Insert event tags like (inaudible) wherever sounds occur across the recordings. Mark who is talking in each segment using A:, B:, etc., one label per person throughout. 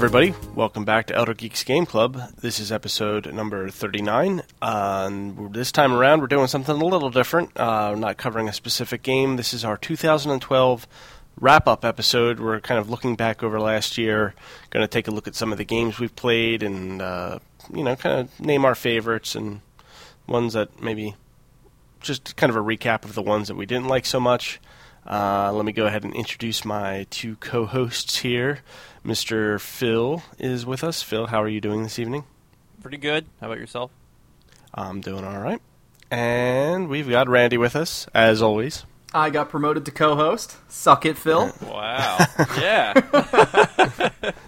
A: Everybody. Welcome back to Elder Geeks Game Club. This is episode number 39. Uh, this time around, we're doing something a little different. Uh, not covering a specific game. This is our 2012 wrap up episode. We're kind of looking back over last year, going to take a look at some of the games we've played and, uh, you know, kind of name our favorites and ones that maybe just kind of a recap of the ones that we didn't like so much. Uh, let me go ahead and introduce my two co hosts here. Mr. Phil is with us. Phil, how are you doing this evening?
B: Pretty good. How about yourself?
A: I'm doing all right. And we've got Randy with us, as always.
C: I got promoted to co-host. Suck it, Phil. (laughs)
B: Wow. (laughs) yeah.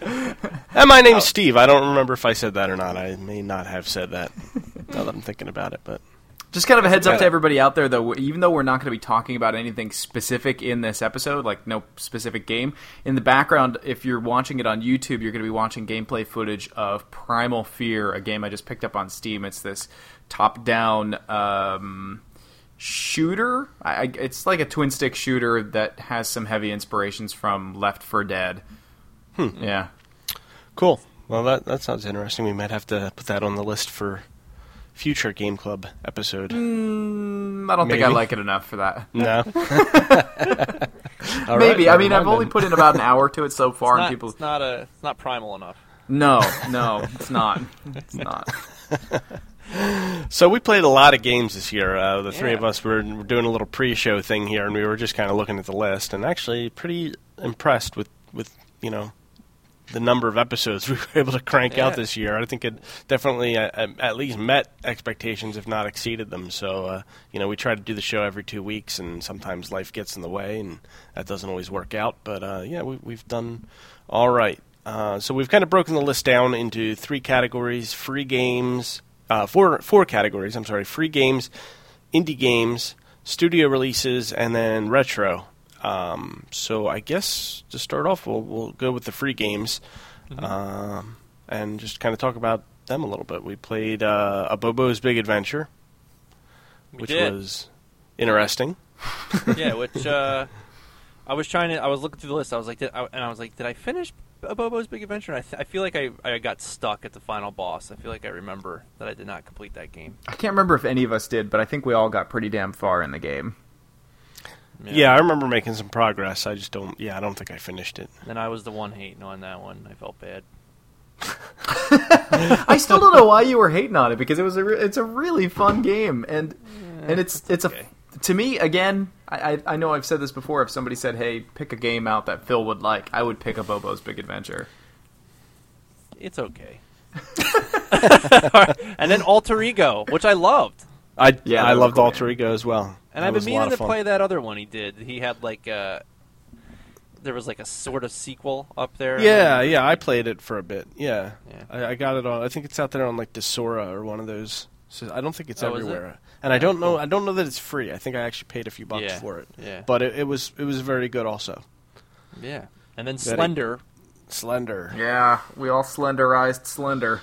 B: (laughs)
A: And my name's Steve. I don't remember if I said that or not. I may not have said that now that I'm thinking about it, but
C: Just kind of a heads up to everybody out there, though. Even though we're not going to be talking about anything specific in this episode, like no specific game, in the background, if you're watching it on YouTube, you're going to be watching gameplay footage of Primal Fear, a game I just picked up on Steam. It's this top-down um, shooter. I, it's like a twin-stick shooter that has some heavy inspirations from Left 4 Dead. Yeah.
A: cool. Well, that that sounds interesting. We might have to put that on the list for future Game Club episode.
C: Mm, I don't think I like it enough for that.
A: No. (laughs) All right,
C: Maybe. I mean, I've
A: mind
C: only put in about an hour to it so far,
B: It's not,
C: and people.
B: it's not a. It's not primal enough.
C: No, (laughs) no, it's not. It's not. (laughs)
A: So we played a lot of games this year. Uh, the three
B: Yeah.
A: of us were, were doing a little pre-show thing here, and we were just kind of looking at the list, and actually pretty impressed with with you know the number of episodes (laughs) we were able to crank out this year. I think it definitely uh, uh, at least met expectations, if not exceeded them. So uh, you know we try to do the show every two weeks, and sometimes life gets in the way, and that doesn't always work out. But uh, yeah, we, we've done all right. Uh, so we've kind of broken the list down into three categories: free games, uh, four four categories. I'm sorry, free games, indie games, studio releases, and then retro. Um, so I guess to start off, we'll we'll go with the free games, um, and just kind of talk about them a little bit. We played uh, Abobo's Big Adventure,
B: We
A: which
B: did.
A: was interesting. (laughs)
B: yeah. Which uh, I was trying to. I was looking through the list. I was like, did, I, and I was like, did I finish Abobo's Big Adventure? And I, th- I feel like I, I got stuck at the final boss. I feel like I remember that I did not complete that game.
C: I can't remember if any of us did, but I think we all got pretty damn far in the game.
A: Yeah. I remember making some progress. I just don't. Yeah, I don't think I finished it.
B: And I was the one hating on that one. I felt bad. (laughs)
C: I still don't know why you were hating on it because it was a re- it's a really fun game and and it's it's
B: okay.
C: a to me again. I, I I know I've said this before. If somebody said, "Hey, pick a game out that Phil would like," I would pick Abobo's Big Adventure.
B: It's okay. (laughs) and then Alter Ego, which I loved.
A: I
C: Yeah,
A: I
C: that was
A: loved
C: cool
A: Alter Ego as well.
B: And
A: That
B: I've been meaning to
A: fun.
B: play that other one he did. He had like a. There was like a sort of sequel up there.
A: Yeah, yeah, I played it for a bit. Yeah,
B: Yeah.
A: I, I got it on. I think it's out there on like Desura or one of those. So I don't think it's
B: Oh, is it?
A: everywhere, and I oh, don't know. I don't know that it's free. I think I actually paid a few bucks
B: Yeah,
A: for it.
B: yeah.
A: but it, it was it was very good also.
B: Yeah. And then Slender.
A: Slender.
C: Yeah, we all slenderized Slender.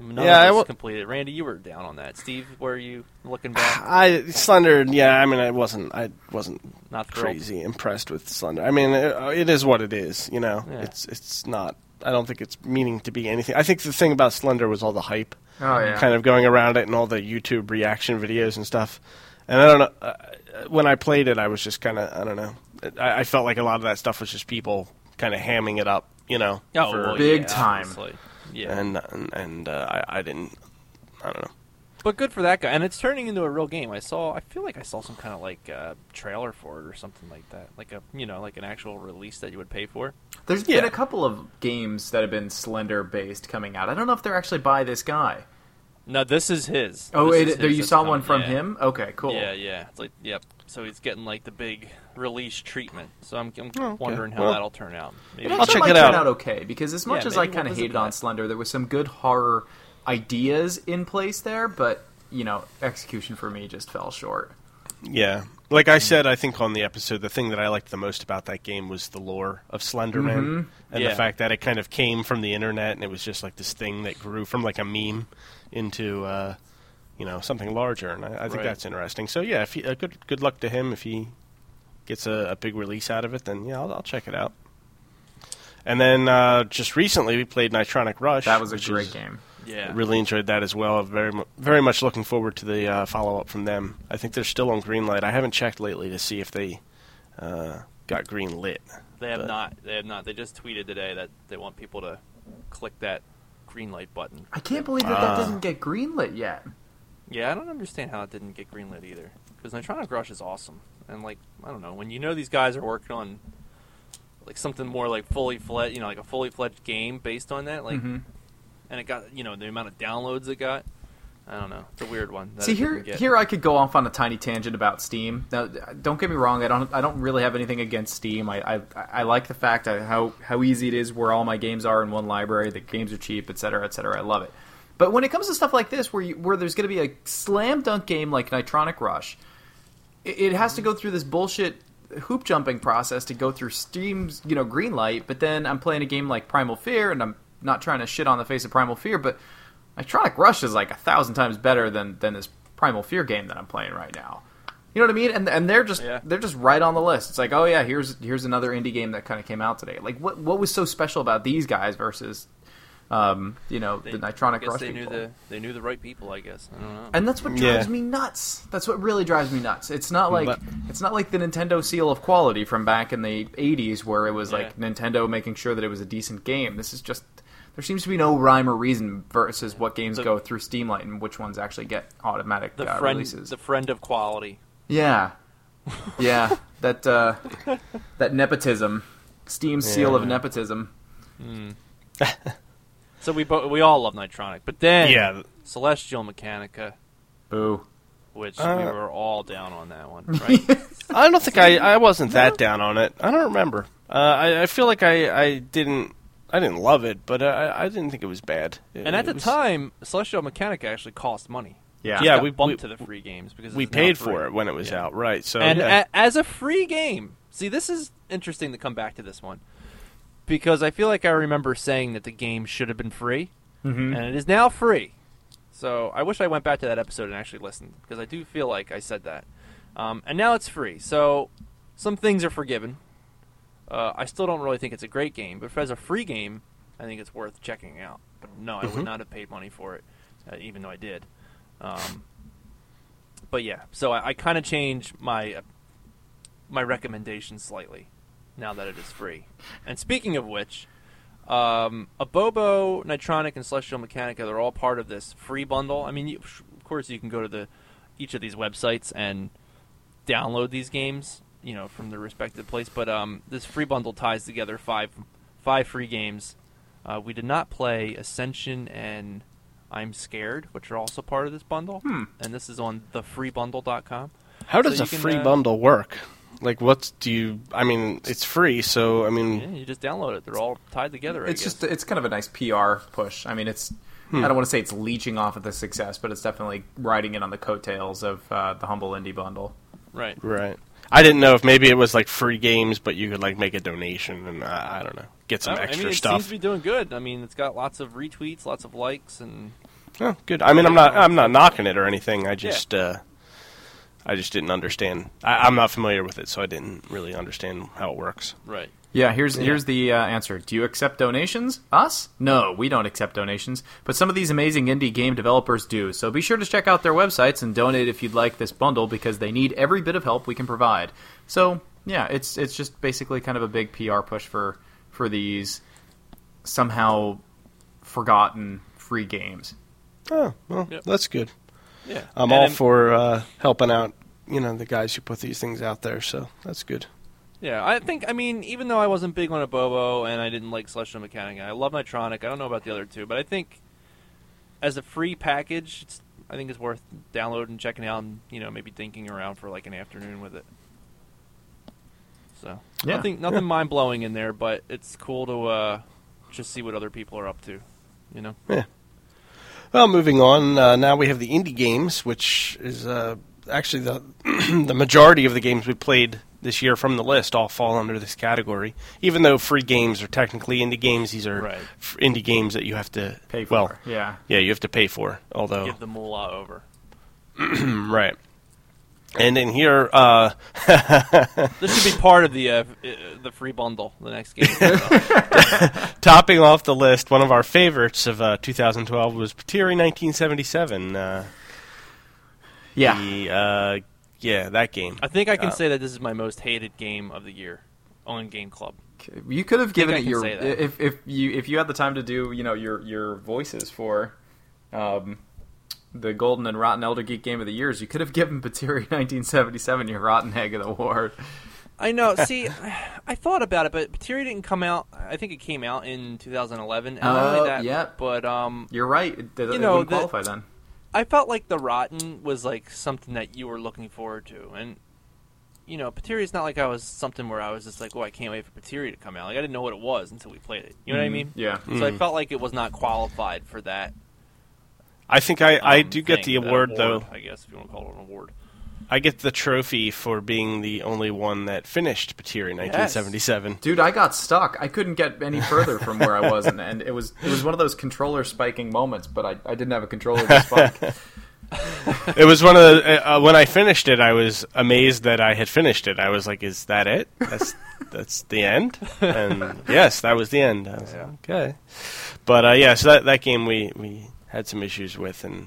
B: None
A: Yeah, I
B: of us
A: wa-
B: completed. Randy, you were down on that. Steve, were you looking back?
A: I Slender. Yeah, I mean, I wasn't. I wasn't
B: Not thrilled.
A: crazy impressed with Slender. I mean, it, it is what it is. You know,
B: Yeah.
A: it's it's not. I don't think it's meaning to be anything. I think the thing about Slender was all the hype.
C: Oh yeah.
A: kind of going around it and all the YouTube reaction videos and stuff. And I don't know. Uh, when I played it, I was just kind of I don't know. I, I felt like a lot of that stuff was just people kind of hamming it up, you know.
B: Oh,
A: for-
B: well,
C: Big
B: yeah,
C: time.
B: obviously. Yeah.
A: And and, and uh, I, I didn't. I don't know.
B: but good for that guy. And it's turning into a real game. I saw. I feel like I saw some kind of like uh, trailer for it or something like that. Like a you know like an actual release that you would pay for.
C: There's
A: Yeah.
C: been a couple of games that have been Slender based coming out. I don't know if they're actually by this guy.
B: No, this is his.
C: Oh,
B: This
C: it,
B: is
C: there
B: his
C: you
B: that's
C: saw one from
B: Yeah.
C: him. Okay, cool.
B: Yeah, yeah. It's like yep. So he's getting like the big release treatment. So I'm, I'm
A: Oh, okay.
B: wondering how
A: Well,
B: that'll turn out. Maybe
C: It
A: I'll check
C: might
A: it
C: turn
A: out.
C: out okay because as much
B: Yeah,
C: as I kind of hated on. Slender, there was some good horror ideas in place there, but you know, execution for me just fell short.
A: Yeah. Like I said, I think on the episode, the thing that I liked the most about that game was the lore of Slenderman and
B: Yeah.
A: the fact that it kind of came from the internet and it was just like this thing that grew from like a meme into, uh, you know, something larger. And I, I think
B: Right.
A: that's interesting. So yeah, if he, uh, good good luck to him if he gets a, a big release out of it. Then yeah, I'll, I'll check it out. And then uh, just recently we played Nitronic Rush.
C: That was a great
A: is-
C: game.
B: Yeah.
A: Really enjoyed that as well. Very, very much looking forward to the uh, follow up from them. I think they're still on Greenlight. I haven't checked lately to see if they uh, got green lit.
B: They have
A: but-
B: not. They have not. They just tweeted today that they want people to click that green light button.
C: I can't believe that
A: Ah.
C: that didn't get greenlit yet.
B: Yeah, I don't understand how it didn't get greenlit either. Because Nitronic Rush is awesome, and like I don't know, when you know these guys are working on like something more like fully fledged, you know, like a fully fledged game based on that, like,
C: Mhm.
B: and it got you know the amount of downloads it got. I don't know. It's a weird one. that
C: See here, here I could go off on a tiny tangent about Steam. Now, don't get me wrong. I don't, I don't really have anything against Steam. I, I, I like the fact how how easy it is where all my games are in one library. The games are cheap, et cetera, et cetera. I love it. But when it comes to stuff like this, where you, where there's going to be a slam dunk game like Nitronic Rush, it, it has to go through this bullshit hoop jumping process to go through Steam's you know green light. But then I'm playing a game like Primal Fear, and I'm not trying to shit on the face of Primal Fear, but Nitronic Rush is like a thousand times better than than this Primal Fear game that I'm playing right now. You know what I mean? And and they're just
B: Yeah.
C: they're just right on the list. It's like, oh yeah, here's here's another indie game that kind of came out today. Like what what was so special about these guys versus um, you know,
B: They-
C: the Nitronic Rush
B: they knew
C: people.
B: the they knew the right people. I guess I don't know.
C: And that's what
A: Yeah.
C: drives me nuts. That's what really drives me nuts. It's not like
A: But-
C: it's not like the Nintendo seal of quality from back in the '80s, where it was
B: Yeah.
C: like Nintendo making sure that it was a decent game. This is just there seems to be no rhyme or reason versus what games
B: The-
C: go through Steamlight and which ones actually get automatic
B: the
C: uh,
B: friend,
C: releases.
B: the friend of quality.
C: Yeah, yeah, that uh, that nepotism, Steam (laughs) seal of
A: Yeah.
C: nepotism. (laughs)
B: So we bo- we all love Nitronic, but then
A: Yeah,
B: Celestial Mechanica,
C: Boo.
B: which
A: Uh,
B: we were all down on that one, (laughs) right?
A: I don't think I, I wasn't that down on it. I don't remember. Uh, I, I feel like I, I didn't I didn't love it, but I, I didn't think it was bad. It-
B: and at the
A: was-
B: time, Celestial Mechanica actually cost money.
C: Yeah,
A: Yeah, we-
B: bumped
A: we-
B: to the free games because
A: we paid for it when it was
B: Yeah.
A: out, right? So
B: and
A: yeah.
B: a- as a free game, see, this is interesting to come back to this one because I feel like I remember saying that the game should have been free,
C: Mhm.
B: and it is now free. So I wish I went back to that episode and actually listened because I do feel like I said that. Um, and now it's free, so some things are forgiven. Uh, I still don't really think it's a great game, but if as a free game, I think it's worth checking out. But no, I would
A: Mhm.
B: not have paid money for it, uh, even though I did. Um, but yeah, so I, I kind of changed my uh, my recommendation slightly now that it is free. And speaking of which, um, Abobo, Nitronic, and Celestial Mechanica, they're all part of this free bundle. I mean, you, of course, you can go to the each of these websites and download these games, you know, from their respective place. But um, this free bundle ties together five five free games. Uh, we did not play Ascension and I'm Scared, which are also part of this bundle.
C: Hmm.
B: And this is on thefreebundle.com.
A: How does
B: so
A: a
B: you can,
A: free
B: uh,
A: bundle work? Like, what's do you? I mean, it's free, so I mean,
B: Yeah, you just download it. They're all tied together. I
C: it's
B: guess.
C: just it's kind of a nice PR push. I mean, it's I don't want to say it's leeching off of the success, but it's definitely riding in on the coattails of uh, the humble indie bundle.
B: right.
A: right. I didn't know if maybe it was like free games, but you could like make a donation and uh, I don't know, get some
B: I-
A: extra
B: I mean, it
A: stuff.
B: seems to be doing good. I mean, it's got lots of retweets, lots of likes, and
A: Oh, good. I mean, I'm not I'm not knocking it or anything. I just uh, I just didn't understand. I, I'm not familiar with it, so I didn't really understand how it works.
B: right.
C: Yeah, here's here's the uh, answer. Do you accept donations? Us? No, we don't accept donations. But some of these amazing indie game developers do. So be sure to check out their websites and donate if you'd like this bundle because they need every bit of help we can provide. So yeah, it's it's just basically kind of a big PR push for for these somehow forgotten free games.
A: Oh, well,
B: Yep.
A: that's good.
B: Yeah.
A: I'm
B: And
A: all
B: then-
A: for uh, helping out. You know, the guys who put these things out there. So that's good.
B: Yeah, I think. I mean, even though I wasn't big on Abobo and I didn't like Celestial Mechanica, I love Nitronic. I don't know about the other two, but I think as a free package, it's, I think it's worth downloading, checking out, and you know maybe thinking around for like an afternoon with it. So
C: Yeah,
B: nothing, nothing mind blowing in there, but it's cool to uh, just see what other people are up to. You know. Yeah.
A: Well, moving on. Uh, now we have the indie games, which is uh, actually the (clears throat) the majority of the games we played this year from the list all fall under this category. Even though free games are technically indie games, these are
B: Right.
A: f- indie games that you have to
C: Pay for.
A: Well,
C: yeah.
A: yeah, you have to pay for. Although,
B: Give the moolah over. (clears throat)
A: right. And in here, uh, (laughs)
B: This should be part of the uh, uh, the free bundle. The next game. (laughs) (laughs)
A: topping off the list, one of our favorites of uh, 2012 was Patiri 1977. Uh,
C: Yeah.
A: the, uh, yeah, that game.
B: I think I can
A: Uh,
B: say that this is my most hated game of the year on Game Club.
C: You could have given it your
B: say
C: if if you if you had the time to do you know your your voices for um, the Golden and Rotten Elder Geek Game of the Years, you could have given Patiri 1977 (laughs) your Rotten Egg of the Award.
B: I know. (laughs) See, I thought about it, but Patiri didn't come out. I think it came out in 2011. And not
C: Oh,
B: only that,
C: yeah.
B: but um,
C: You're right. It, it,
B: You know,
C: wouldn't
B: the-
C: qualify then.
B: I felt like the Rotten was like something that you were looking forward to, and you know, Patiri is not like I was something where I was just like, "Oh, I can't wait for Patiri to come out." Like I didn't know what it was until we played it. You know what I mean?
C: Yeah.
B: So I
A: Mm.
B: felt like it was not qualified for that.
A: I think I, I
B: um,
A: do get
B: thing,
A: the award, though.
B: I guess if you want to call it an award.
A: I get the trophy for being the only one that finished Patiri 1977.
C: Dude, I got stuck. I couldn't get any further from where I was, and, and it was it was one of those controller spiking moments. But I, I didn't have a controller to spike. (laughs) (laughs)
A: It was one of the uh, when I finished it, I was amazed that I had finished it. I was like, "Is that it? That's that's the end?" And yes, that was the end. I was like, okay, but uh, yeah, so that that game we we had some issues with, and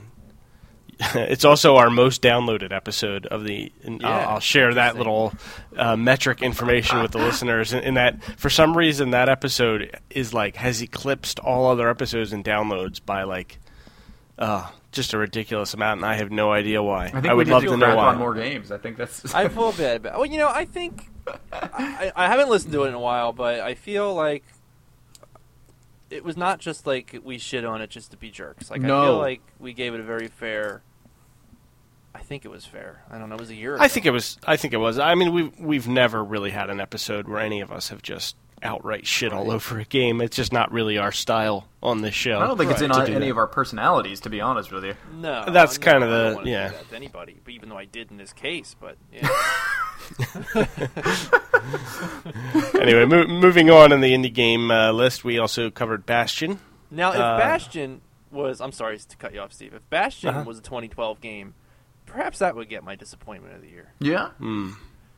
A: (laughs) it's also our most downloaded episode of the. And
B: Yeah,
A: I'll, I'll share that little uh, metric information with the (laughs) listeners. In, in that, for some reason, that episode is like has eclipsed all other episodes in downloads by like. Uh, just a ridiculous amount, and I have no idea why.
C: I think
A: would
C: we need
A: love
C: to
A: to know why.
C: more games. I think that's.
B: I feel bad about. Well, you know, I think I, I haven't listened to it in a while, but I feel like it was not just like we shit on it just to be jerks. Like I feel like we gave it a very fair. I think it was fair. I don't know. It was a year. Ago.
A: I think it was. I think it was. I mean, we've we've never really had an episode where any of us have just outright shit all over a game. It's just not really our style on this show.
C: I don't think it's in
A: to
C: on any
A: that.
C: of our personalities, to be honest with you.
B: no.
A: That's
B: no,
A: kinda
B: I don't
A: the-
B: do
A: yeah.
B: that to anybody. But even though I did in this case, but yeah. (laughs)
A: anyway, mo- moving on in the indie game uh, list, we also covered Bastion.
B: Now, if
A: Uh,
B: Bastion was, I'm sorry to cut you off, Steve. If Bastion
A: Uh-huh.
B: was a 2012 game, perhaps that would get my disappointment of the year.
C: Yeah.
A: Hmm.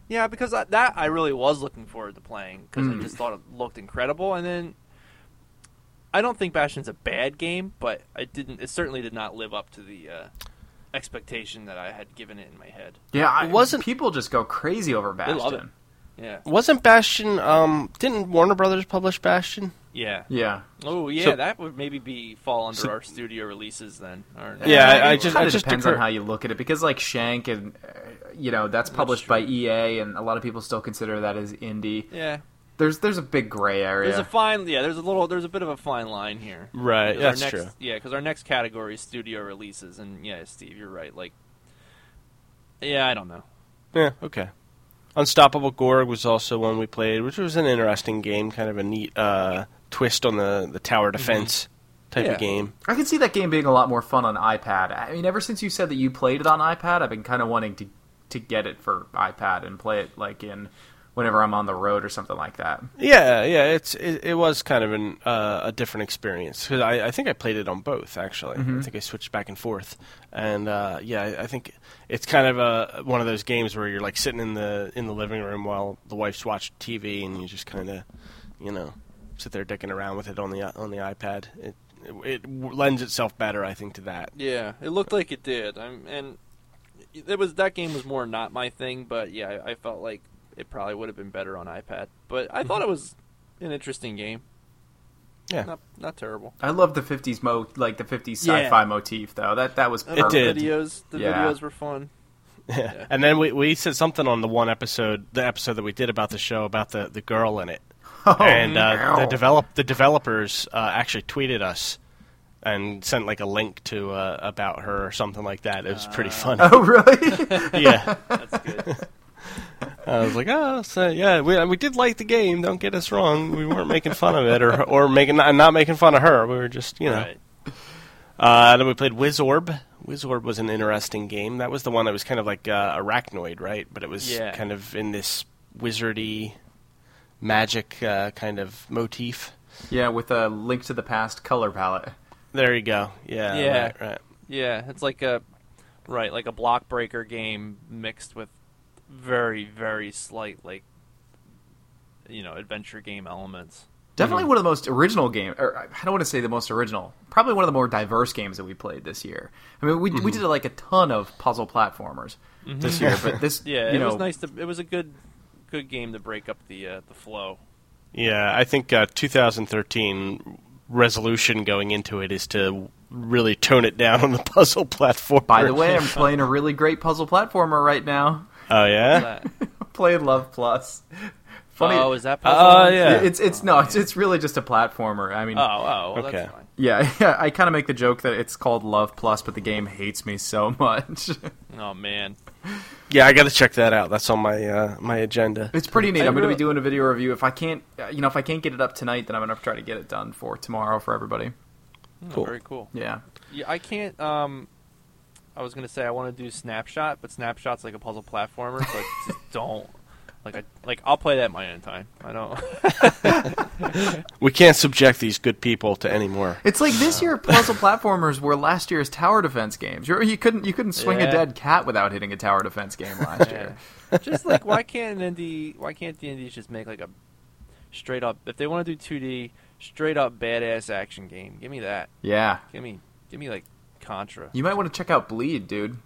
B: Yeah, because I, that I really was looking forward to playing because
C: Mm.
B: I just thought it looked incredible. And then I don't think Bastion's a bad game, but I didn't. It certainly did not live up to the uh, expectation that I had given it in my head.
C: Yeah, I,
A: Wasn't-
C: people just go crazy over
B: They love
C: Bastion?
B: Yeah,
A: Wasn't Bastion? Um, didn't Warner Brothers publish Bastion?
B: Yeah.
C: Yeah.
B: Oh, yeah.
A: So-
B: that would maybe be fall under
A: So-
B: our studio releases then. Or,
A: Yeah, I- I
C: it
A: just-
C: kinda
A: just
C: depends
A: occur-
C: on how you look at it because like Shank and uh, you know that's published by EA and a lot of people still consider that as indie.
B: yeah.
C: There's there's a big gray area.
B: There's a fine. Yeah, there's a little. There's a bit of a fine line here.
A: Right,
B: 'Cause
A: that's
B: our
A: true.
B: Yeah, because our next category is studio releases, and yeah, Steve, you're right. Like, yeah, I don't know.
A: Yeah, okay. Unstoppable Gorg was also one we played, which was an interesting game, kind of a neat uh, twist on the, the tower defense type
B: Yeah.
A: of game.
C: I can see that game being a lot more fun on iPad. I mean, ever since you said that you played it on iPad, I've been kind of wanting to to get it for iPad and play it like in whenever I'm on the road or something like that.
A: Yeah, yeah, it's it, it was kind of an, uh, a different experience because I, I think I played it on both actually. I think I switched back and forth, and uh, yeah, I, I think it's kind of a one of those games where you're like sitting in the in the living room while the wife's watching TV, and you just kind of, you know, sit there dicking around with it on the on the iPad. It, it it lends itself better, I think, to that.
B: Yeah, it looked like it did. I'm, and it was that game was more not my thing, but yeah, I, I felt like it probably would have been better on iPad. But I thought it mm-hmm. was an interesting game.
A: Yeah.
B: Not not terrible.
C: I love the 50s mo like the 50s sci-fi motif though. That that was
B: I
A: It did.
B: The videos, the
C: Yeah.
B: videos were fun. Yeah. (laughs)
A: And then we we said something on the one episode, the episode that we did about the show about the, the girl in it.
C: Oh,
A: and uh,
C: no.
A: the develop the developers uh, actually tweeted us and sent like a link to uh, about her or something like that. It was pretty funny.
C: Oh really? (laughs)
A: yeah, (laughs)
B: That's good.
A: I was like, oh, so yeah, we we did like the game. Don't get us wrong. We weren't making fun of it or (laughs) or making not, not making fun of her. We were just you know.
B: Right.
A: Uh, then we played Wizorb. Wizorb was an interesting game. That was the one that was kind of like uh, Arkanoid, right? But it was
B: Yeah.
A: kind of in this wizardy magic uh, kind of motif.
C: yeah, with a link to the past color palette.
A: There you go. Yeah.
B: Yeah.
A: Right. right.
B: Yeah, it's like a Right, like a block breaker game mixed with very, very slight, like, you know, adventure game elements.
C: Definitely mm-hmm. one of the most original game. Or I don't want to say the most original. Probably one of the more diverse games that we played this year. I mean, we we mm-hmm. did like a ton of puzzle platformers mm-hmm. this year, but (laughs) this
B: Yeah,
C: you
B: it
C: know,
B: was nice to. It was a good, good game to break up the uh, the flow.
A: Yeah, I think uh, 2013 resolution going into it is to really tone it down on the (laughs) puzzle platform.
C: By the way, I'm (laughs) playing a really great puzzle platformer right now.
A: oh yeah,
B: That- (laughs)
C: playing Love Plus. Funny.
B: oh, is that puzzle?
A: Oh,
B: one?
A: yeah.
C: It's it's no, it's it's really just a platformer. I mean,
B: Oh, oh, well,
A: Okay.
B: That's fine.
C: yeah, (laughs) yeah. I kind of make the joke that it's called Love Plus, but the game hates me so (laughs) much.
B: Oh man,
A: yeah, I got to check that out. That's on my uh, my agenda.
C: it's pretty neat.
B: I
C: I'm going to be doing a video review. If I can't, uh, you know, if I can't get it up tonight, then I'm going to try to get it done for tomorrow for everybody.
B: Oh,
A: Cool.
B: very cool.
C: Yeah.
B: Yeah, I can't. Um, I was gonna say I want to do Snapshot, but Snapshot's like a puzzle platformer, so (laughs) I just don't. Like I like I'll play that my own time. I don't. (laughs)
A: We can't subject these good people to any more.
C: It's like this year puzzle platformers were last year's tower defense games. You're, you couldn't you couldn't swing a dead cat without hitting a tower defense game last year.
B: Just like why can't an indie? Why can't the indies just make like a straight up? If they want to do 2D, straight up badass action game, give me that.
C: Yeah.
B: Give me, give me like Contra.
C: You might want to check out Bleed, dude.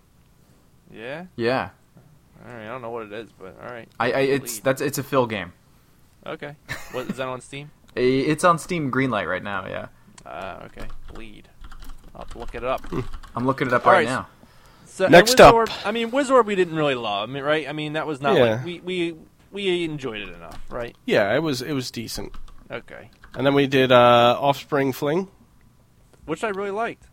B: Yeah.
C: Yeah.
B: All right. I don't know what it is, but all right.
C: I, I it's
B: Bleed.
C: that's it's a Phil game.
B: Okay. (laughs) What is that on Steam?
C: It's on Steam Greenlight right now. Yeah.
B: Uh, okay. Bleed. I'll look it up.
C: I'm looking it up
B: All
C: right
B: right,
C: now.
B: So, and
A: Next up.
B: Wizorb, I mean, Wizorb we didn't really love, right? I mean, that was not
A: Yeah.
B: like we, we we enjoyed it enough, right?
A: Yeah, it was it was decent.
B: Okay,
A: And then we did uh, Offspring Fling.
B: which I really liked.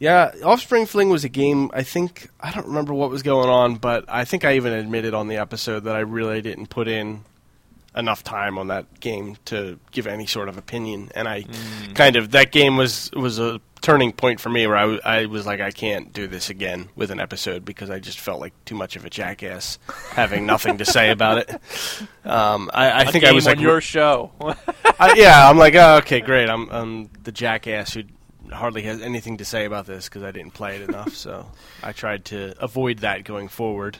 A: Yeah, Offspring Fling was a game. I think I don't remember what was going on, but I think I even admitted on the episode that I really didn't put in enough time on that game to give any sort of opinion. And I kind of that game was was a turning point for me where I, w- I was like, I can't do this again with an episode because I just felt like too much of a jackass having nothing to say about it. (laughs) Um, I, think I was
B: on
A: like,
B: your show. (laughs)
A: I, yeah, I'm like, oh, okay, great. I'm, I'm the jackass who hardly has anything to say about this because I didn't play it enough. So (laughs) I tried to avoid that going forward.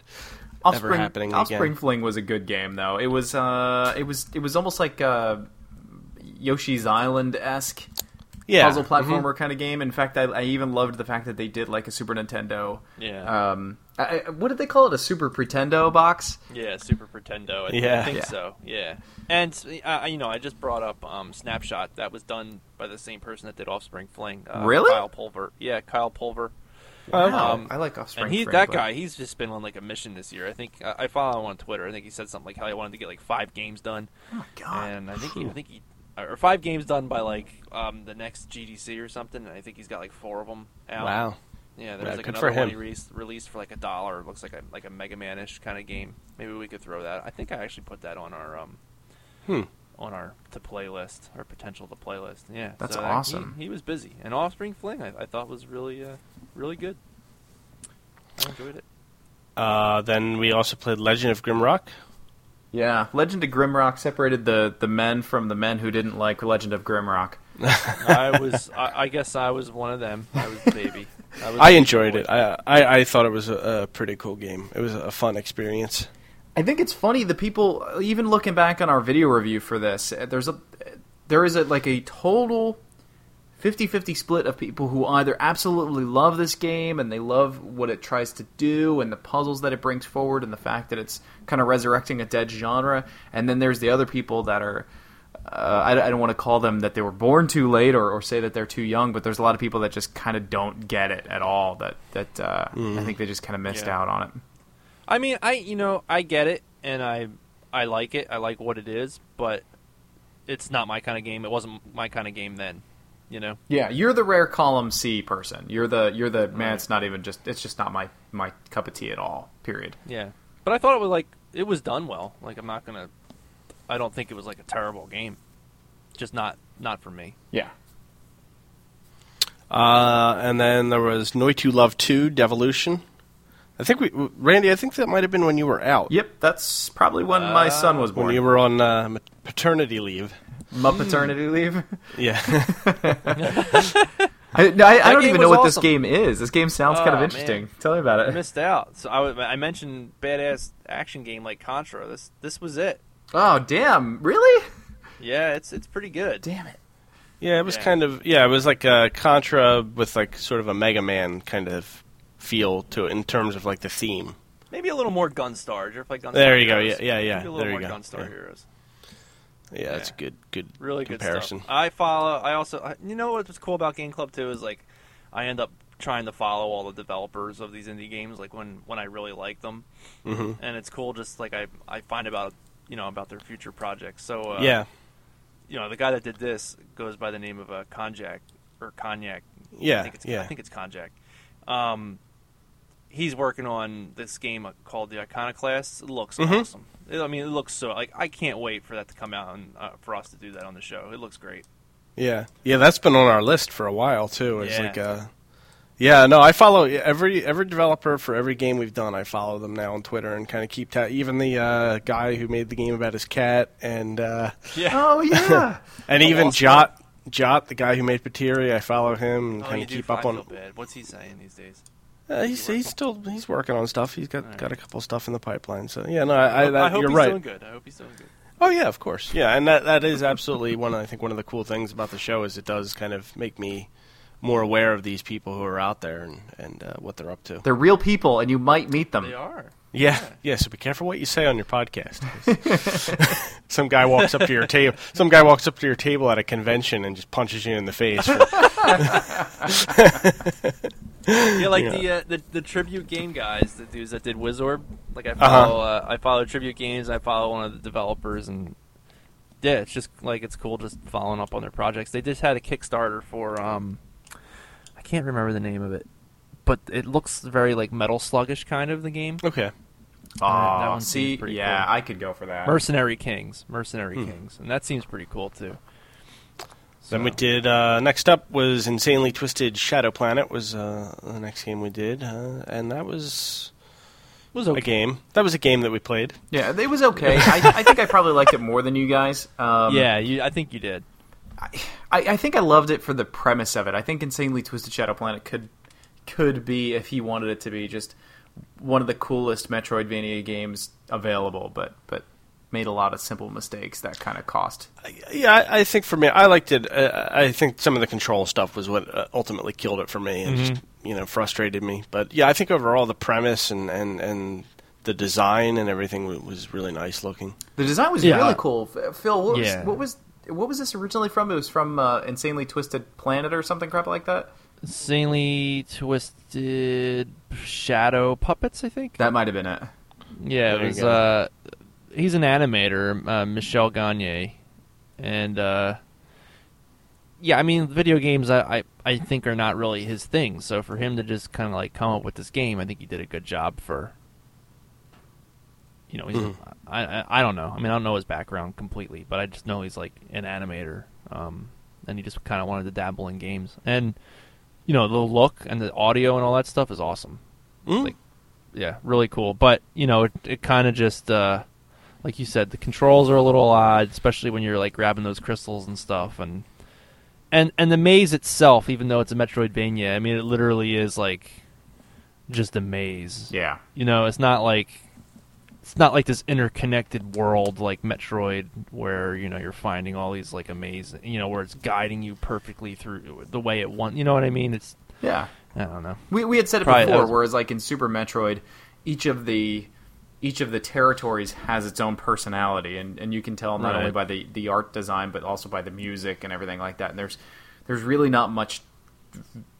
C: Offspring,
A: Ever happening
C: Offspring
A: again.
C: Fling was a good game though. It was uh it was it was almost like uh Yoshi's Island esque
A: Yeah,
C: puzzle
A: mhm.
C: platformer kind of game. In fact, I, I even loved the fact that they did like a Super Nintendo.
B: yeah,
C: Um, I, I- what did they call it? A Super Pretendo box?
B: yeah, Super Pretendo. I,
A: Yeah.
B: I think
C: Yeah.
B: so. Yeah, and uh, you know, I just brought up um, Snapshot. That was done by the same person that did Offspring Fling. Uh,
C: Really?
B: Kyle Pulver. Yeah, Kyle Pulver.
C: Wow,
B: Um,
C: I like Offspring.
B: And he,
C: Fling,
B: that
C: but-
B: guy, he's just been on like a mission this year. I think I I follow him on Twitter. I think he said something like how he wanted to get like five games done.
C: Oh God.
B: and I think he, I think he, or five games done by like um, the next GDC or something. And I think he's got like four of them out.
A: Wow.
B: Yeah, there's
A: Yeah,
B: like another one he released, released for like a dollar. It looks like a like a Mega Man-ish kind of game. Maybe we could throw that. I think I actually put that on our um
A: Hmm.
B: on our to play list or potential to playlist. Yeah,
C: That's
B: so, uh,
C: awesome.
B: He, he was busy, and Offspring Fling I, I thought was really uh, really good. I enjoyed it.
A: Uh, then we also played Legend of Grimrock.
C: Yeah, Legend of Grimrock separated the the men from the men who didn't like Legend of Grimrock. (laughs)
B: I was, I, I guess, I was one of them. I was the baby. (laughs) I, was
A: I enjoyed
B: boy.
A: it. I, I I thought it was a, a pretty cool game. It was a fun experience.
C: I think it's funny the people even looking back on our video review for this uh, there's a there is a like a total 50-50 split of people who either absolutely love this game and they love what it tries to do and the puzzles that it brings forward and the fact that it's kind of resurrecting a dead genre and then there's the other people that are uh, I, I don't want to call them that they were born too late or, or say that they're too young, but there's a lot of people that just kind of don't get it at all. That that uh, I think they just kind of missed
B: Yeah.
C: out on it.
B: I mean, I you know I get it, and I I like it. I like what it is, but it's not my kind of game. It wasn't my kind of game then. You know.
C: Yeah, you're the rare column C person. You're the you're the man.
B: Right.
C: It's not even just. It's just not my my cup of tea at all. Period.
B: Yeah. But I thought it was like it was done well. Like I'm not gonna. I don't think it was like a terrible game. Just not not for me.
C: Yeah.
A: Uh, and then there was Noitu Love 2 Devolution. I think we, Randy, I think that might have been when you were out.
C: Yep, that's probably when my son was born.
A: When you were on uh, paternity leave.
C: My paternity hmm. leave. (laughs)
A: Yeah. (laughs)
C: I, no, I, I don't even know
B: was
C: what this game is. This game sounds kind of
B: Oh,
C: interesting.
B: man.
C: Tell me about it.
B: I missed out. So I mentioned badass action game like Contra. This this was it.
C: Oh, damn! Really?
B: Yeah, it's it's pretty good.
C: Damn it!
A: Yeah, it was
B: Yeah.
A: kind of yeah, it was like a Contra with like sort of a Mega Man kind of feel to it in terms of like the theme.
B: Maybe a little more Gunstar. Did you ever play Gunstar?
A: There you go. Yeah, yeah, yeah.
B: Maybe a little
A: There you
B: more
A: go.
B: Gunstar
A: Yeah.
B: Heroes.
A: Yeah, it's a good good
B: Really
A: comparison.
B: good stuff. I follow. I also. I- You know what's cool about Game Club too is like, I end up trying to follow all the developers of these indie games. Like when when I really like them,
A: hmm
B: and it's cool. Just like I I find about you know about their future projects. So uh,
A: yeah,
B: you know the guy that did this goes by the name of uh, Konjak or Cognac.
A: yeah,
B: I think it's
A: yeah.
B: I think it's Konjak. Um, he's working on this game called the Iconoclast. It looks
A: Mhm.
B: awesome. It- I mean, it looks so like I can't wait for that to come out and uh, for us to do that on the show. It looks great.
A: Yeah, yeah, that's been on our list for a while too. It's
B: Yeah.
A: like, uh, yeah, no, I follow every every developer for every game we've done. I follow them now on Twitter and kind of keep ta- even the uh, guy who made the game about his cat and uh,
B: Yeah. (laughs)
C: Oh yeah. (laughs)
A: and
B: Oh,
A: even Jot Jot, the guy who made Pateri. I follow him and
B: Oh,
A: kind of keep up on.
B: feel bad. What's he saying these days?
A: Uh, he's he's still he's working on stuff. He's got
B: Alright.
A: got a couple stuff in the pipeline. So yeah, no, I, I,
B: I hope
A: you're
B: he's
A: right.
B: doing good. I hope he's doing good.
A: Oh yeah, of course. Yeah, and that that is absolutely one. Of, I think one of the cool things about the show is it does kind of make me more aware of these people who are out there and and uh, what they're up to.
C: They're real people, and you might meet them.
B: They are.
A: Yeah, yeah. So be careful what you say on your podcast. (laughs) some guy walks up to your table. Some guy walks up to your table at a convention and just punches you in the face. (laughs)
B: Yeah, like
A: Yeah.
B: the, uh, the the tribute game guys, the dudes that did Wizorb. Like I
A: Uh-huh.
B: follow, uh I follow tribute games. I follow one of the developers, and yeah, it's just like it's cool just following up on their projects. They just had a Kickstarter for um, I can't remember the name of it, but it looks very like Metal Sluggish kind of the game.
A: okay.
B: that
C: Oh,
B: one
C: see, yeah,
B: cool.
C: I could go for that.
B: Mercenary Kings, Mercenary
A: Hmm.
B: Kings, and that seems pretty cool too.
A: Then we did. Uh, next up was Insanely Twisted Shadow Planet. Was uh, the next game we did, uh, and that was
B: was
A: a game. That was a game that we played.
C: Yeah, it was okay. I, I think I probably liked it more than you guys. Um,
B: yeah, you, I think you did.
C: I, I think I loved it for the premise of it. I think Insanely Twisted Shadow Planet could could be, if he wanted it to be, just one of the coolest Metroidvania games available, but but made a lot of simple mistakes that kind of cost.
A: Yeah, I, I think for me, I liked it. Uh, I think some of the control stuff was what uh, ultimately killed it for me, and just you know frustrated me. But yeah, I think overall the premise and and and the design and everything wa- was really nice looking.
C: The design was
B: Yeah.
C: really cool. Phil, what was,
B: Yeah.
C: what was what was this originally from? It was from uh, Insanely Twisted Planet or something crap like that.
B: Insanely twisted shadow puppets. I think.
C: That might have been it.
B: Yeah,
A: There
B: it was. He's an animator, uh, Michel Gagne, and uh, yeah, I mean, video games I, I I think are not really his thing. So for him to just kind of like come up with this game, I think he did a good job for. You know, he's,
A: Mhm.
B: I, I I don't know. I mean, I don't know his background completely, but I just know he's like an animator, um, and he just kind of wanted to dabble in games, and you know, the look and the audio and all that stuff is awesome
A: Mm.
B: Like- yeah, really cool. But you know, it, it kind of just uh, like you said, the controls are a little odd, especially when you're like grabbing those crystals and stuff, and and and the maze itself, even though it's a Metroidvania, I mean, it literally is like just a maze.
C: Yeah.
B: You know, it's not like it's not like this interconnected world like Metroid, where you know you're finding all these like amazing, you know, where it's guiding you perfectly through the way it wants. You know what I mean? It's
C: Yeah.
B: I don't know.
C: We we had said it
B: Probably-
C: before,
B: was-
C: whereas like in Super Metroid, each of the each of the territories has its own personality, and, and you can tell not
B: Right.
C: only by the, the art design but also by the music and everything like that. And there's there's really not much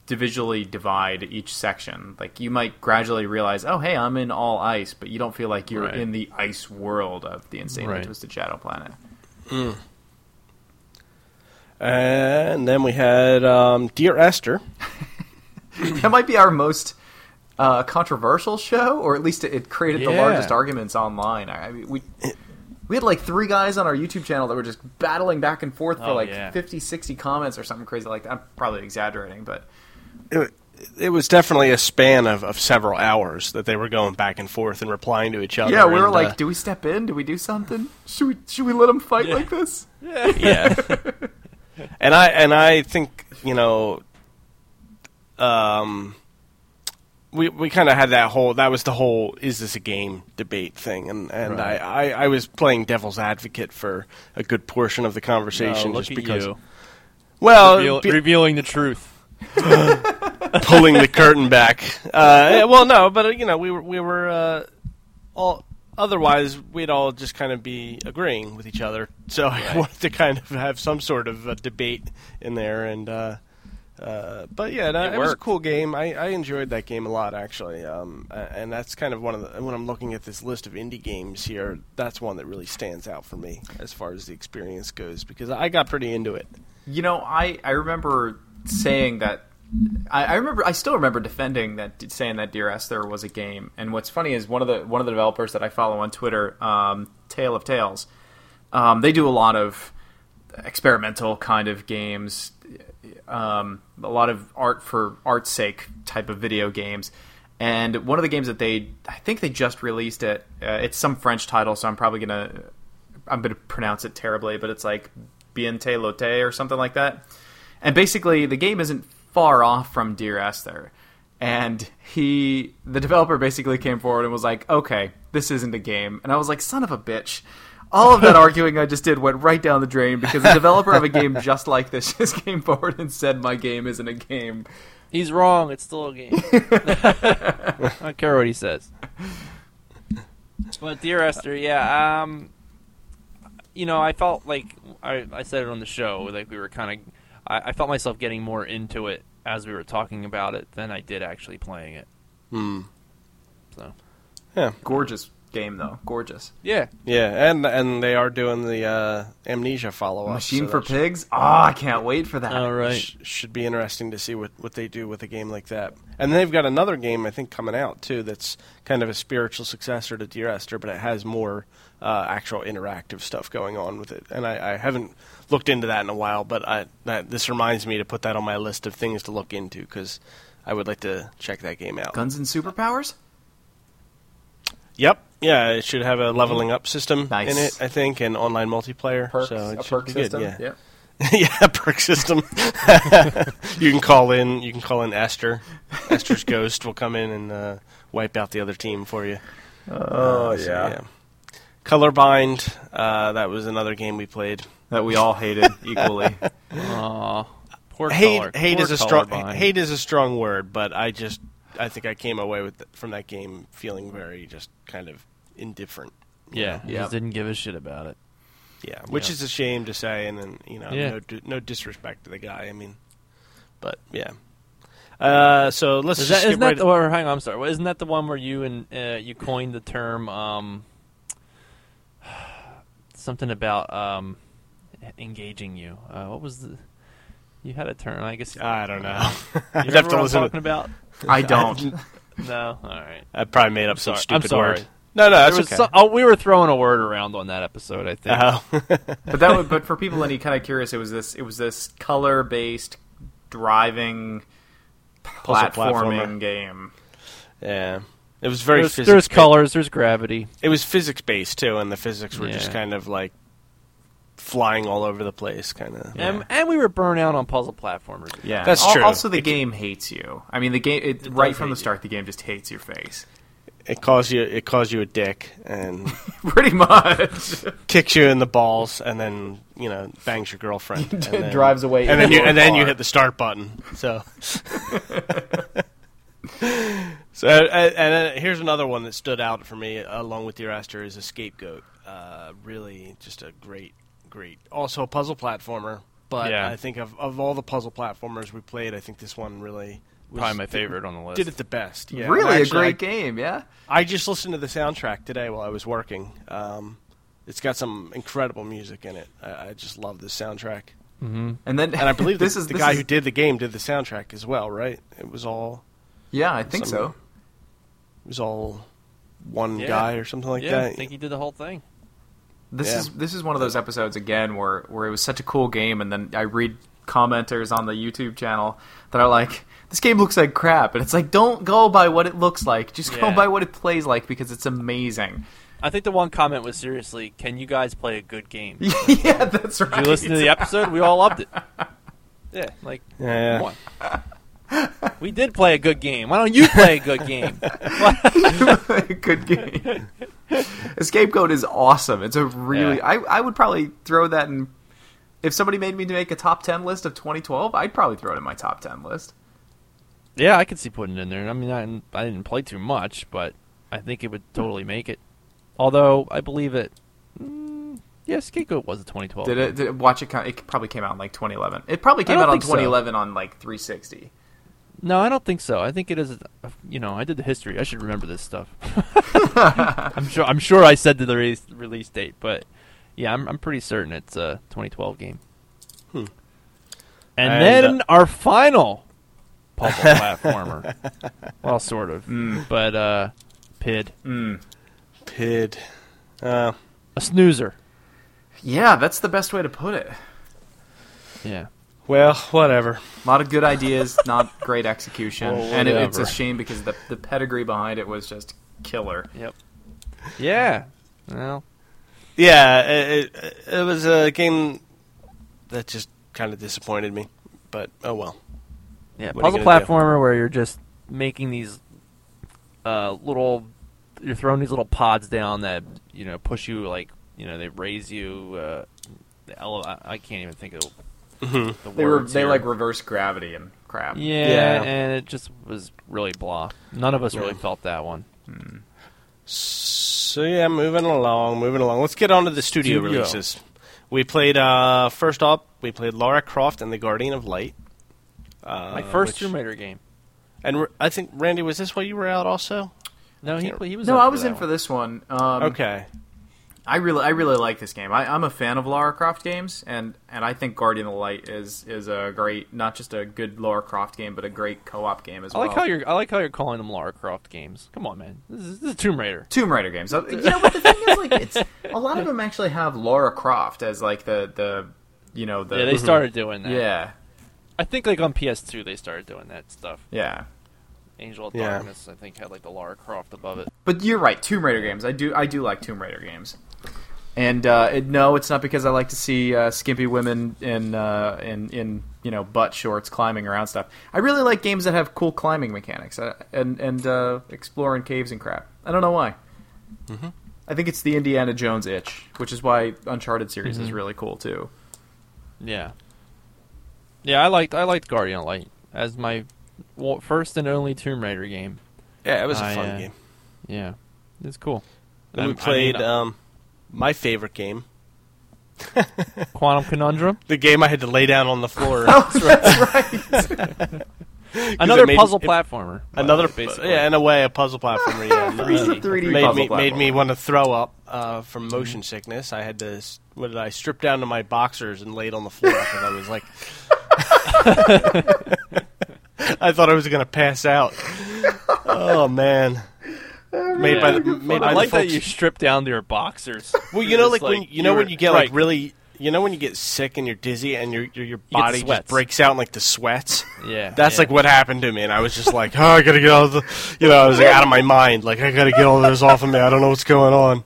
C: to visually divide each section. Like you might gradually realize, oh hey, I'm in all ice, but you don't feel like you're
B: Right.
C: in the ice world of the insane
B: Right.
C: twisted Shadow Planet.
A: And then we had um, Dear Esther. (laughs)
C: that might be our most uh, controversial show, or at least it, it created the largest arguments online. I, I mean, we we had like three guys on our YouTube channel that were just battling back and forth for
B: Oh,
C: like
B: yeah.
C: fifty, sixty 50, 60 comments or something crazy like that. I'm probably exaggerating, but
A: It, it was definitely a span of, of several hours that they were going back and forth and replying to each other.
C: yeah, we were
A: and,
C: like,
A: uh,
C: do we step in? Do we do something? Should we should we let them fight
B: Yeah.
C: like this?
A: yeah. (laughs) and I and I think you know um, we we kind of had that whole that was the whole is this a game debate thing, and and
B: Right.
A: I, I I was playing devil's advocate for a good portion of the conversation
B: No, look
A: just
B: at
A: because.
B: you.
A: Well,
B: Reveal-
A: be-
B: revealing the truth. (laughs)
A: pulling the curtain back. Uh, well, no, but uh, you know, we were we were uh, all. Otherwise, we'd all just kind of be agreeing with each other. So I wanted to kind of have some sort of a debate in there, and uh, uh, but yeah, no,
B: It
A: it, was a cool game. I, I enjoyed that game a lot, actually. Um, and that's kind of one of the when I'm looking at this list of indie games here, that's one that really stands out for me as far as the experience goes because I got pretty into it.
C: You know, I, I remember saying that. I, I remember. I still remember defending that, saying that Dear Esther was a game. And what's funny is one of the one of the developers that I follow on Twitter, um, Tale of Tales, um, they do a lot of experimental kind of games, um, a lot of art for art's sake type of video games. And one of the games that they, I think they just released it. Uh, it's some French title, so I'm probably gonna, I'm gonna pronounce it terribly, but it's like Bientôt l'été or something like that. And basically, the game isn't far off from Dear Esther. And he, the developer basically came forward and was like, okay, this isn't a game. And I was like, son of a bitch. All of that arguing I just did went right down the drain because the developer of a game (laughs) just like this just came forward and said my game isn't a game.
B: He's wrong. It's still a game. (laughs) I don't care what he says. But dear Esther, yeah, um, you know, I felt like I, I said it on the show, like we were kind of, I, I felt myself getting more into it as we were talking about it than I did actually playing it.
A: Hmm.
B: So
A: Yeah,
C: Gorgeous game though, gorgeous.
B: yeah,
A: yeah, and and they are doing the uh, Amnesia follow up.
C: Machine for Pigs. Oh, I can't wait for that.
B: all right.
A: Sh- should be interesting to see what, what they do with a game like that. And they've got another game I think coming out too that's kind of a spiritual successor to Dear Esther, but it has more uh, actual interactive stuff going on with it. And I, I haven't looked into that in a while, but I, that this reminds me to put that on my list of things to look into because I would like to check that game out.
C: Guns and superpowers.
A: Yep. Yeah, it should have a leveling up system
C: Nice.
A: in it, I think, and online multiplayer.
C: Perks,
A: so it
C: a
A: should
C: perk
A: be
C: system.
A: Good. Yeah.
C: Yep.
A: yeah, (laughs) perk system. (laughs) you can call in. You can call in Esther. Esther's (laughs) ghost will come in and uh, wipe out the other team for you.
C: Oh
A: Uh, so, Colorbind. Uh, that was another game we played.
C: that we all hated equally.
B: Aw, poor
A: hate
B: color-
A: hate
B: poor
A: is a strong
B: colorblind.
A: hate is a strong word, but I just I think I came away with from that game feeling very just kind of indifferent.
B: Yeah, he
C: Yep.
B: just didn't give a shit about it.
A: Yeah, which
B: Yeah.
A: is a shame to say, and then you know,
B: Yeah.
A: no, no disrespect to the guy. I mean, but yeah. Uh, so let's
B: Is
A: just
B: that, isn't
A: get right
B: that the or hang on, I'm sorry. Isn't that the one where you and uh, you coined the term um, (sighs) something about um, engaging you? Uh, what was the? You had a term. I guess.
A: I don't know. (laughs)
B: You
A: I'd
B: remember
A: have
B: what
A: to
B: I'm
A: listen.
B: talking
A: To,
B: about?
C: I (laughs) don't. (laughs)
B: No. All right.
A: I probably made up some
B: sorry. I'm
A: stupid
B: sorry.
A: word. No, no, that's okay.
B: some- oh, we were throwing a word around on that episode. I think.
A: Oh. (laughs)
C: but that would, but for people any kind of curious, it was this it was this color based driving
A: Puzzle
C: platforming game.
A: yeah, it was very
B: there's, there's colors. There's gravity.
A: It was physics based too, and the physics were just kind of like flying all over the place, kind of.
B: And, and we were burnt out on puzzle platformers.
C: Yeah,
A: That's true.
C: Also, the
A: It-
C: game hates you. I mean, the game it, right from the
A: hate you.
C: start, the game just hates your face.
A: It calls you. It calls you a dick and (laughs)
C: Pretty much.
A: kicks you in the balls, and then you know bangs your girlfriend. (laughs) and then,
C: Drives away
A: and then you
C: your
A: and then you hit the start button. So. (laughs) So and, and here's another one that stood out for me, along with Dear Esther, is Escape Goat. Uh, really, just a great, great. Also a puzzle platformer, but
B: Yeah.
A: I think of of all the puzzle platformers we played, I think this one really was,
B: Probably my favorite on the list.
A: Did it the best. Yeah,
C: really
A: And
C: a great
A: I-
C: game. Yeah.
A: I just listened to the soundtrack today while I was working. Um, it's got some incredible music in it. I, I just love this soundtrack,
B: hmm
C: And then
A: and I believe (laughs)
C: this
A: the,
C: is
A: the
C: this
A: guy
C: is-
A: who did the game did the soundtrack as well, right? It was all
C: Yeah, I think
A: some-
C: so.
A: it was all one
B: Yeah.
A: guy or something like
B: yeah,
A: that.
B: I think he did the whole thing.
C: This
A: Yeah.
C: is this is one of those episodes again where where it was such a cool game, and then I read commenters on the YouTube channel that are like, "This game looks like crap," and it's like, don't go by what it looks like, just go by what it plays like because it's amazing.
B: I think the one comment was seriously, "Can you guys play a good game?" (laughs)
C: Yeah, that's right.
B: you listen to the episode? We all loved it. (laughs) Yeah, like
A: Yeah.
B: come on. We did play a good game. Why don't you play a good game? (laughs)
C: Good game. Escape Goat is awesome. It's a really.
B: Yeah.
C: I I would probably throw that in. If somebody made me to make a top ten list of 2012, I'd probably throw it in my top ten list.
B: Yeah, I could see putting it in there. I mean, I, I didn't play too much, but I think it would totally make it. Although I believe it. Mm, yeah, Scapegoat was a 2012.
C: Did it? Did it watch it? co- It probably came out in like 2011. It probably came out on
B: think so.
C: 2011 on like 360.
B: No, I don't think so. I think it is. A, you know, I did the history. I should remember this stuff. (laughs) I'm sure. I'm sure I said the release, release date, but yeah, I'm, I'm pretty certain it's a 2012 game.
A: Hmm.
B: And,
A: And,
B: then
A: uh,
B: our final puzzle platformer. (laughs) Well, sort of,
C: Mm.
B: but uh, PID,
C: Mm.
A: Pid. Uh,
B: a snoozer.
C: Yeah, that's the best way to put it.
B: Yeah.
A: well, whatever.
C: A lot of good ideas, (laughs) not great execution,
B: Well,
C: and it, it's a shame because the the pedigree behind it was just killer.
B: Yep. Yeah. Well,
A: Yeah, it, it, it was a game that just kind of disappointed me. But oh well.
B: Yeah,
A: What
B: puzzle
A: you gonna do?
B: platformer where you're just making these uh, little, you're throwing these little pods down that you know push you like you know they raise you. Uh, the ele- I I can't even think of
A: Mhm.
B: the
C: They were they
B: here.
C: like reverse gravity and crap.
B: yeah,
A: Yeah.
B: and it just was really blah. None of us really felt that one.
A: So yeah, moving along, moving along. Let's get on to the studio,
B: Studio.
A: releases. We played uh, first up. We played Lara Croft and the Guardian of Light. Uh,
B: My first
A: which-
B: Tomb Raider game.
A: And I think Randy, was this while you were out also?
B: No, he he was.
C: No, I was in
B: one.
C: for this one. Um,
A: okay.
C: I really, I really like this game. I, I'm a fan of Lara Croft games, and, and I think Guardian of the Light is is a great, not just a good Lara Croft game, but a great co-op game as
B: I
C: well.
B: like how you're. I like how you're calling them Lara Croft games. Come on, man. This is, this is Tomb Raider.
C: Tomb Raider games. (laughs) You know, but the thing is, like, it's a lot of them actually have Lara Croft as like the the, you know, the
B: yeah, they started doing that.
C: yeah,
B: I think like on PS2 they started doing that stuff.
C: yeah.
B: Angel of
A: Yeah.
B: Darkness, I think, had like the Lara Croft above it.
C: But you're right, Tomb Raider games. I do I do like Tomb Raider games. And uh, it, no, it's not because I like to see uh, skimpy women in uh, in in you know butt shorts climbing around stuff. I really like games that have cool climbing mechanics uh, and and uh, exploring caves and crap. I don't know why. I think it's the Indiana Jones itch, which is why Uncharted series is
B: Mhm.
C: really cool too.
B: Yeah, yeah, I liked I liked Guardian of Light as my first and only Tomb Raider game.
A: Yeah, it was a
B: I,
A: fun
B: uh,
A: game.
B: Yeah, it's cool.
A: Then we
B: Um, I
A: played
B: mean,
A: um, my favorite game, (laughs)
B: Quantum Conundrum,
A: the game I had to lay down on the floor. (laughs)
C: That's right. (laughs)
B: another
A: made-
B: puzzle
A: it-
B: platformer.
A: Another,
B: basically.
A: yeah, in a way, a puzzle platformer. Yeah, uh,
C: 3D 3D
A: made
C: puzzle
A: me made me want to throw up uh, from motion sickness. I had to s- what did I strip down to my boxers and laid on the floor because I was like, (laughs) I thought I was gonna pass out. Oh man, oh, made by the made by
B: I
A: the
B: like that
A: folks-
B: you strip down to your boxers.
A: Well, you know,
B: It's
A: like, when you know when you get
B: right.
A: like really. You know when you get sick and you're dizzy and your your, your
B: the
A: body just
B: sweats.
A: breaks out in like the sweats.
B: yeah,
A: That's
B: yeah.
A: like what happened to me, and I was just like, (laughs) "Oh, I gotta get all the," you know, I was like out of my mind. Like I gotta get all this off of me. I don't know what's going on.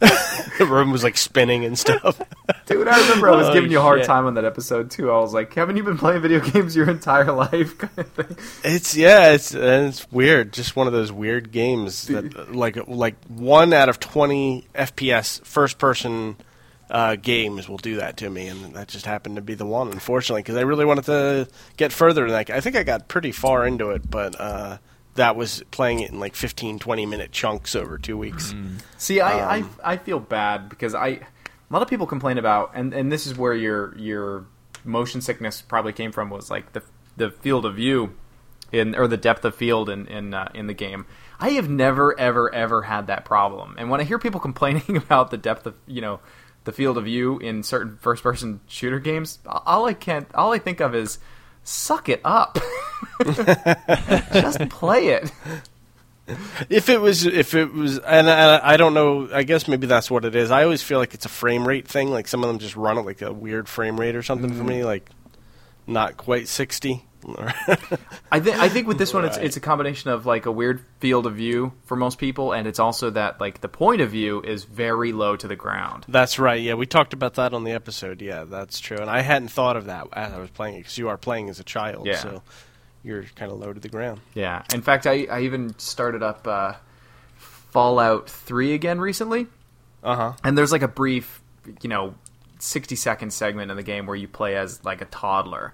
A: (laughs) the room was like spinning and stuff.
C: Dude, I remember I was
A: Oh,
C: giving you a hard
A: shit.
C: time on that episode too. I was like, "Haven't you been playing video (laughs) games your entire life?" (laughs) kind of thing.
A: It's yeah, it's and it's weird. Just one of those weird games that like like one out of twenty FPS first person uh, games will do that to me, and that just happened to be the one, unfortunately, because I really wanted to get further. than that. I think I got pretty far into it, but uh, that was playing it in like 15, 20 minute chunks over two weeks.
C: See, I,
A: Um,
C: I I feel bad because I a lot of people complain about and, and this is where your your motion sickness probably came from was like the the field of view in or the depth of field in in uh, in the game. I have never ever ever had that problem. And when I hear people (laughs) complaining about the depth of you know the field of view in certain first person shooter games, all I can all I think of is suck it up. (laughs) Just play it.
A: If it was, if it was, and I, I don't know. I guess maybe that's what it is. I always feel like it's a frame rate thing. Like some of them just run at like a weird frame rate or something for mm-hmm. me, like not quite sixty. (laughs)
C: I think I think with this one, it's it's a combination of like a weird field of view for most people, and it's also that like the point of view is very low to the ground.
A: That's right. Yeah, we talked about that on the episode. Yeah, that's true. And I hadn't thought of that as I was playing it because you are playing as a child.
C: Yeah.
A: So you're kind of low to the ground.
C: Yeah. In fact, I, I even started up uh, Fallout 3 again recently.
A: Uh huh.
C: And there's like a brief, you know, 60 second segment in the game where you play as like a toddler.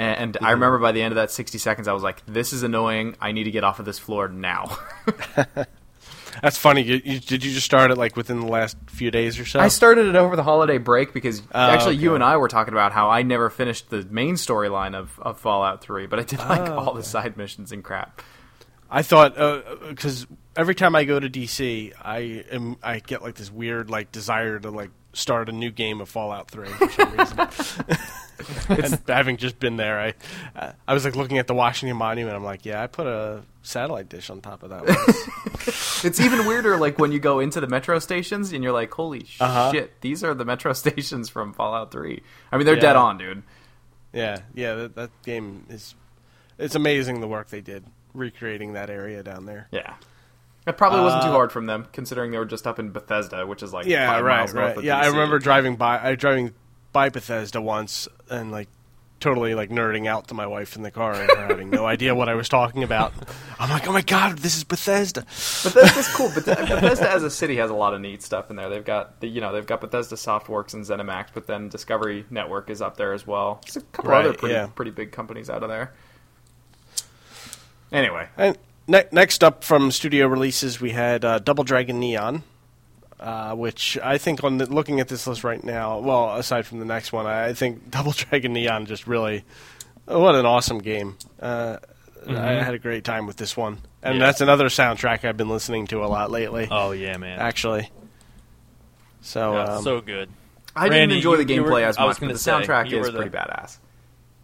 C: And I remember by the end of that 60 seconds, I was like, this is annoying. I need to get off of this floor now. (laughs)
A: That's funny. You, you, did you just start it like within the last few days or so?
C: I started it over the holiday break because
A: Oh,
C: actually you and I were talking about how I never finished the main storyline of, of Fallout 3, but I did like
A: Oh,
C: all the side missions and crap.
A: I thought because every time I go to DC, I am I get like this weird like desire to like start a new game of Fallout Three for some reason. (laughs) and having just been there, I uh, I was like looking at the Washington Monument. I'm like, yeah, I put a satellite dish on top of that. (laughs)
C: It's even weirder like when you go into the metro stations and you're like, holy
A: Uh-huh.
C: shit, these are the metro (laughs) stations from Fallout 3. I mean, they're
A: Yeah.
C: dead on, dude.
A: yeah, yeah, that, that game is it's amazing the work they did recreating that area down there.
C: Yeah. It probably wasn't too
A: Uh,
C: hard from them, considering they were just up in Bethesda, which is like
A: Yeah,
C: five
A: right,
C: miles north
A: right.
C: of
A: Yeah, I remember driving by. I driving by Bethesda once and like totally like nerding out to my wife in the car and her having no idea what I was talking about. I'm like, oh my god, this is Bethesda.
C: Bethesda's cool. But Bethesda as a city has a lot of neat stuff in there. They've got the, you know they've got Bethesda Softworks and ZeniMax, but then Discovery Network is up there as well. There's a couple
A: Right,
C: other pretty
A: yeah.
C: pretty big companies out of there. Anyway,
A: And ne- next up from studio releases, we had uh, Double Dragon Neon, uh, which I think on the, looking at this list right now, well, aside from the next one, I, I think (laughs) Double Dragon Neon just really what an awesome game. Uh, I had a great time with this one, and
B: Yeah.
A: that's another soundtrack I've been listening to a lot lately.
B: Oh yeah, man.
A: actually. So,
B: Yeah,
A: um,
B: so good.
C: I didn't enjoy the
B: you- you
C: gameplay
B: were-
C: as much, but the
B: say,
C: soundtrack
B: you
C: is
B: were the-
C: pretty badass.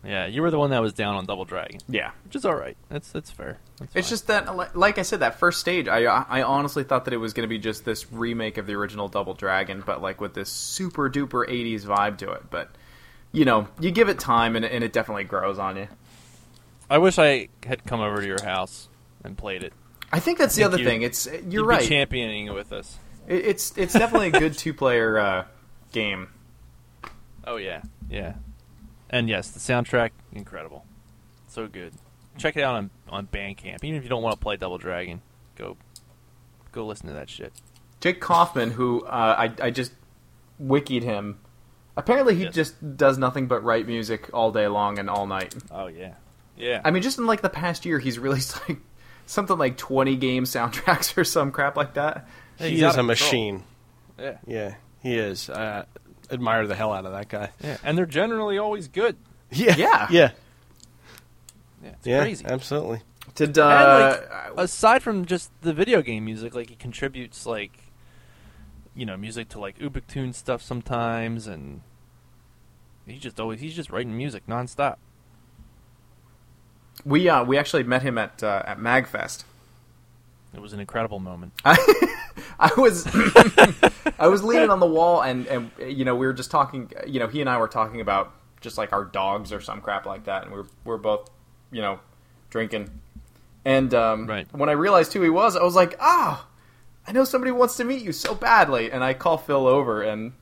B: Yeah, you were the one that was down on Double Dragon,
C: Yeah,
B: which is all right. That's that's fair. That's
C: It's
B: fine.
C: just that, like I said, that first stage, I I honestly thought that it was going to be just this remake of the original Double Dragon, but like with this super duper '80s vibe to it. But you know, you give it time, and, it- and it definitely grows on you.
B: I wish I had come over to your house and played it.
C: I think that's the
B: think
C: other thing. It's you're right.
B: Championing it with us.
C: It- it's it's definitely a good two player uh, game.
B: Oh yeah, yeah. And yes, the soundtrack incredible, so good. Check it out on on Bandcamp. Even if you don't want to play Double Dragon, go go listen to that shit.
C: Jake Kaufman, who uh, I I just wikied him. Apparently, he
B: Yes.
C: just does nothing but write music all day long and all night.
B: Oh yeah, yeah.
C: I mean, just in like the past year, he's released like something like twenty game soundtracks (laughs) or some crap like that.
B: Hey,
A: he is a
B: control.
A: machine.
B: yeah,
A: Yeah, he is. I admire the hell out of that guy.
B: yeah. And they're generally always good. (laughs)
A: Yeah,
C: Yeah.
A: yeah,
B: Yeah, it's
A: yeah.
B: crazy.
A: Absolutely.
C: Did
B: And,
C: uh,
B: like, aside from just the video game music, like he contributes like you know music to like Ubuntu stuff sometimes, and he just always he's just writing music nonstop.
C: we uh, we actually met him at uh, at Magfest.
B: It was an incredible moment. (laughs) (laughs)
C: I, was (laughs) I was leaning on the wall and and you know we were just talking. You know he and I were talking about just like our dogs or some crap like that, and we are we are both you know drinking. And um,
B: Right.
C: when I realized who he was, I was like, ah, I know somebody wants to meet you so badly. And I call Phil over, and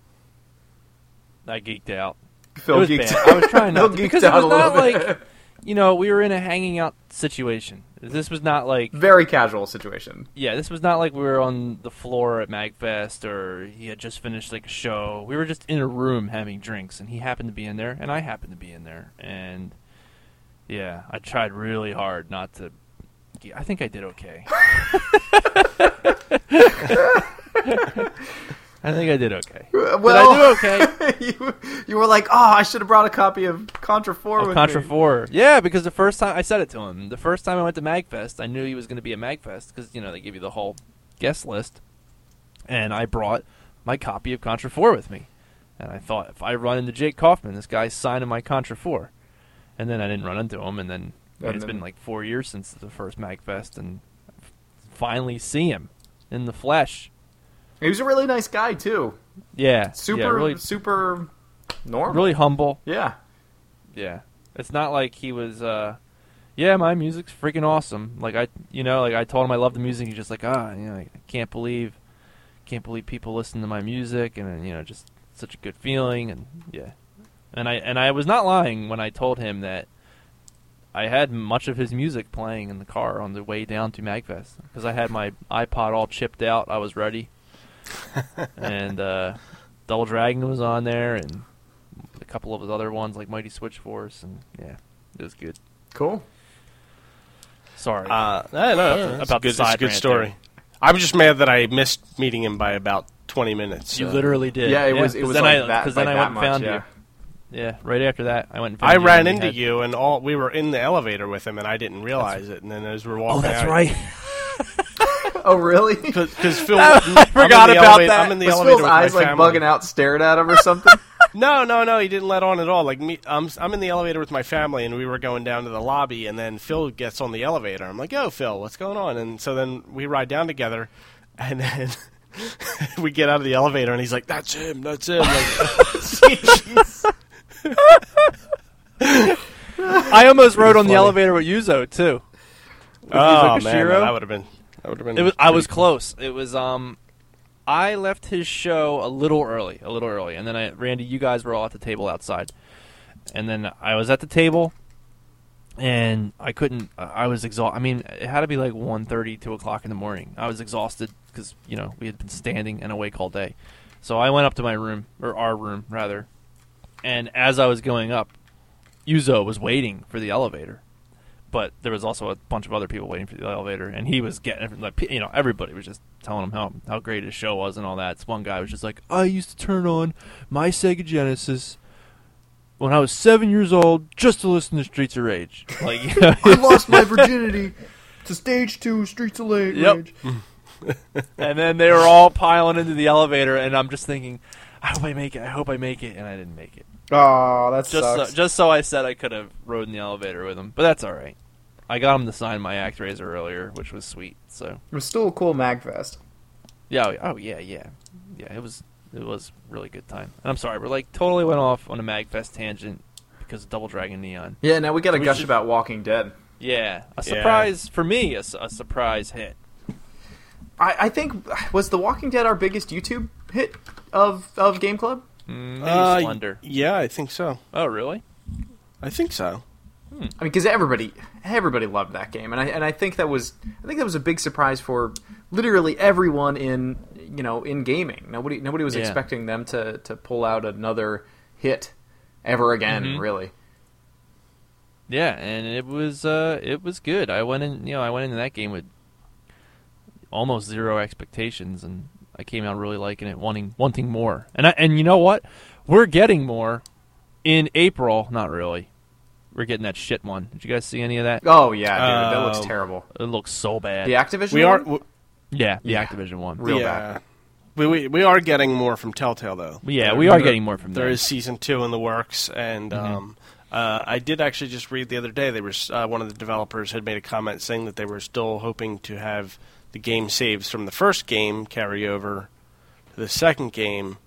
B: I geeked out.
C: Phil geeked.
B: bad. (laughs) I was trying not to
C: geeked
B: because it
C: out
B: was
C: a little
B: not
C: bit.
B: like you know we were in a hanging out situation. This was not like
C: very casual situation.
B: yeah, this was not like we were on the floor at Magfest or he had just finished like a show. We were just in a room having drinks, and he happened to be in there, and I happened to be in there, and yeah, I tried really hard not to. I think I did okay. (laughs) (laughs) (laughs) I think I did okay.
C: Well,
B: did I do okay? (laughs)
C: you, you were like, oh, I should have brought a copy of Contra Four
B: Of
C: with
B: Contra
C: me.
B: 4. Yeah, because the first time I said it to him, the first time I went to Magfest, I knew he was going to be at Magfest because you know they give you the whole guest list, and I brought my copy of Contra 4 with me, and I thought if I run into Jake Kaufman, this guy's signing my Contra 4, and then I didn't run into him, and then it's been like four years since the first Magfest, and finally see him in the flesh.
C: He was a really nice guy too.
B: Yeah,
C: Super,
B: yeah, really,
C: super normal.
B: really humble.
C: Yeah.
B: Yeah. It's not like he was uh yeah, my music's freaking awesome. Like I you know, like I told him I love the music, he's just like, "Ah, you know, I can't believe can't believe people listen to my music and you know, just such a good feeling and yeah." And I and I was not lying when I told him that I had much of his music playing in the car on the way down to Magfest because I had my iPod all chipped out. I was ready, (laughs) and uh, Double Dragon was on there, and a couple of his other ones like Mighty Switch Force, and yeah, it was good.
C: Cool.
B: Sorry.
A: Uh, no, no, it's
B: About
A: a good,
B: the
A: it's a
B: side
A: good
B: rant
A: story.
B: there.
A: I'm just mad that I missed meeting him by about 20 minutes.
B: you
A: so.
B: literally did.
C: Yeah, it was. It
B: 'cause
C: was
B: then
C: like
B: I,
C: that.
B: Because
C: by
B: then I
C: that
B: went and
C: much,
B: found
C: yeah.
B: you. Yeah, right after that, I went and found
A: I
B: you.
A: ran
B: and you
A: into
B: had-
A: you, and all we were in the elevator with him, and I didn't realize it. And then as we're walking,
B: Oh, that's
A: out,
B: right. (laughs)
C: Oh, really? (laughs)
A: Because Phil, (laughs)
B: I
A: I'm
B: forgot about
A: elevator,
B: that.
A: I'm in the
C: Was
A: elevator
C: Phil's
A: with
C: eyes
A: my
C: like
A: family.
C: bugging out, stared at him or something?
A: No, no, no. He didn't let on at all. Like me, I'm I'm in the elevator with my family, and we were going down to the lobby, and then Phil gets on the elevator. I'm like, "Yo, Phil, what's going on?" And so then we ride down together, and then we get out of the elevator, and he's like, "That's him, that's him." Like,
B: I almost rode on the elevator with Yuzo too. With
A: oh
B: Yuzo
A: man,
B: Koshiro.
A: that would have been that would have been.
B: It was. I was close. It was. Um, I left his show a little early, a little early, and then I, Randy, you guys were all at the table outside, and then I was at the table, and I couldn't. I was exhausted. I mean, it had to be like 1.30, 2 o'clock in the morning. I was exhausted because you know we had been standing and awake all day, so I went up to my room or our room rather, and as I was going up, Yuzo was waiting for the elevator but there was also a bunch of other people waiting for the elevator, and he was getting like you know everybody was just telling him how how great his show was and all that. So one guy was just like, I used to turn on my Sega Genesis when I was seven years old just to listen to Streets of Rage. Like, (laughs) you know,
C: I lost my virginity (laughs) to stage two Streets of Rage.
B: Yep. (laughs) and then they were all piling into the elevator, and I'm just thinking, I hope I make it. I hope I make it, and I didn't make it.
C: Oh, that's
B: Just so, just so I said I could have rode in the elevator with him, but that's all right. I got him to sign my ActRaiser earlier, which was sweet. So
C: it was still a cool Magfest.
B: yeah, oh, yeah, yeah, yeah. It was it was really good time. And I'm sorry, we're like totally went off on a Magfest tangent because of Double Dragon Neon.
C: Yeah, now we got to
B: We
C: gush
B: should-
C: about Walking Dead.
B: Yeah, a
A: Yeah.
B: surprise for me. A surprise hit.
C: I, I think was The Walking Dead our biggest YouTube hit of of Game Club.
B: Mm, maybe
A: Uh,
B: Slender.
A: Yeah, I think so.
B: Oh really?
A: I think so.
C: I mean, because everybody everybody loved that game, and I and I think that was I think that was a big surprise for literally everyone in you know in gaming. Nobody nobody was
B: Yeah.
C: expecting them to to pull out another hit ever again.
B: Mhm.
C: Really,
B: Yeah, and it was uh it was good. I went in, you know, I went into that game with almost zero expectations and I came out really liking it, wanting wanting more. And I, and you know what? We're getting more in April, not really. We're getting that shit one. Did you guys see any of that?
C: oh yeah, dude, that looks
A: Oh.
C: terrible.
B: It looks so bad.
C: The Activision.
A: We are.
C: one?
B: yeah, the
C: Yeah.
B: Activision one.
C: Real
A: yeah.
C: bad.
A: We, we we are getting more from Telltale though.
B: Yeah,
A: There-
B: we are
A: there-
B: getting more from
A: There
B: them.
A: is season two in the works, and um, uh, I did actually just read the other day. They were uh, one of the developers had made a comment saying that they were still hoping to have the game saves from the first game carry over to the second game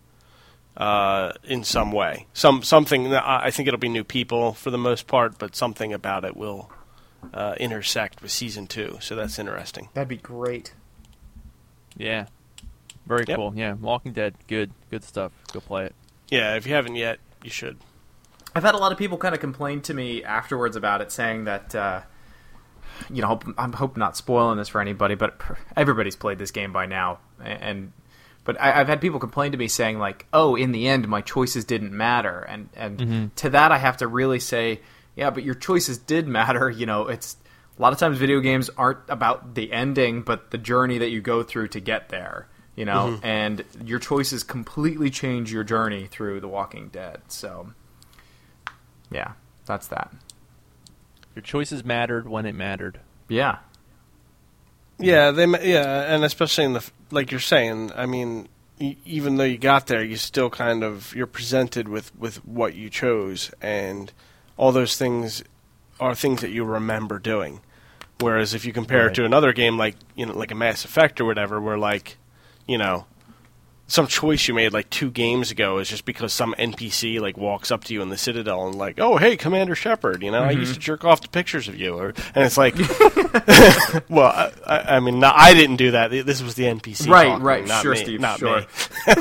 A: uh, in some way. Some something. I I think it'll be new people for the most part, but something about it will uh, intersect with season two. So that's interesting.
C: That'd be great.
B: Yeah. Very
A: Yep.
B: cool. Yeah, Walking Dead, good, good stuff. Go play it.
A: Yeah, if you haven't yet, you should.
C: I've had a lot of people kind of complain to me afterwards about it, saying that, uh, you know, I'm hope not spoiling this for anybody, but everybody's played this game by now, and but I, I've had people complain to me saying like, oh, in the end, my choices didn't matter, and and mm-hmm. to that I have to really say, yeah, but your choices did matter. (laughs) You know, it's a lot of times video games aren't about the ending, but the journey that you go through to get there. You know, mm-hmm. and your choices completely change your journey through The Walking Dead. So yeah, that's that.
B: Your choices mattered when it mattered.
C: Yeah.
A: Yeah, they ma- yeah, and especially in the f- like you're saying. I mean, e- even though you got there, you still kind of you're presented with with what you chose, and all those things are things that you remember doing. Whereas if you compare
B: Right.
A: it to another game like you know like a Mass Effect or whatever, where like you know some choice you made like two games ago is just because some NPC like walks up to you in the Citadel and like, oh hey, Commander Shepard, you know, I used to jerk off to pictures of you, or and it's like, (laughs) (laughs) well, I, I I mean, no, I didn't do that. This was the NPC,
C: Right,
A: talking,
C: right.
A: not
C: Sure,
A: me,
C: Steve,
A: not
C: sure.
A: me. (laughs)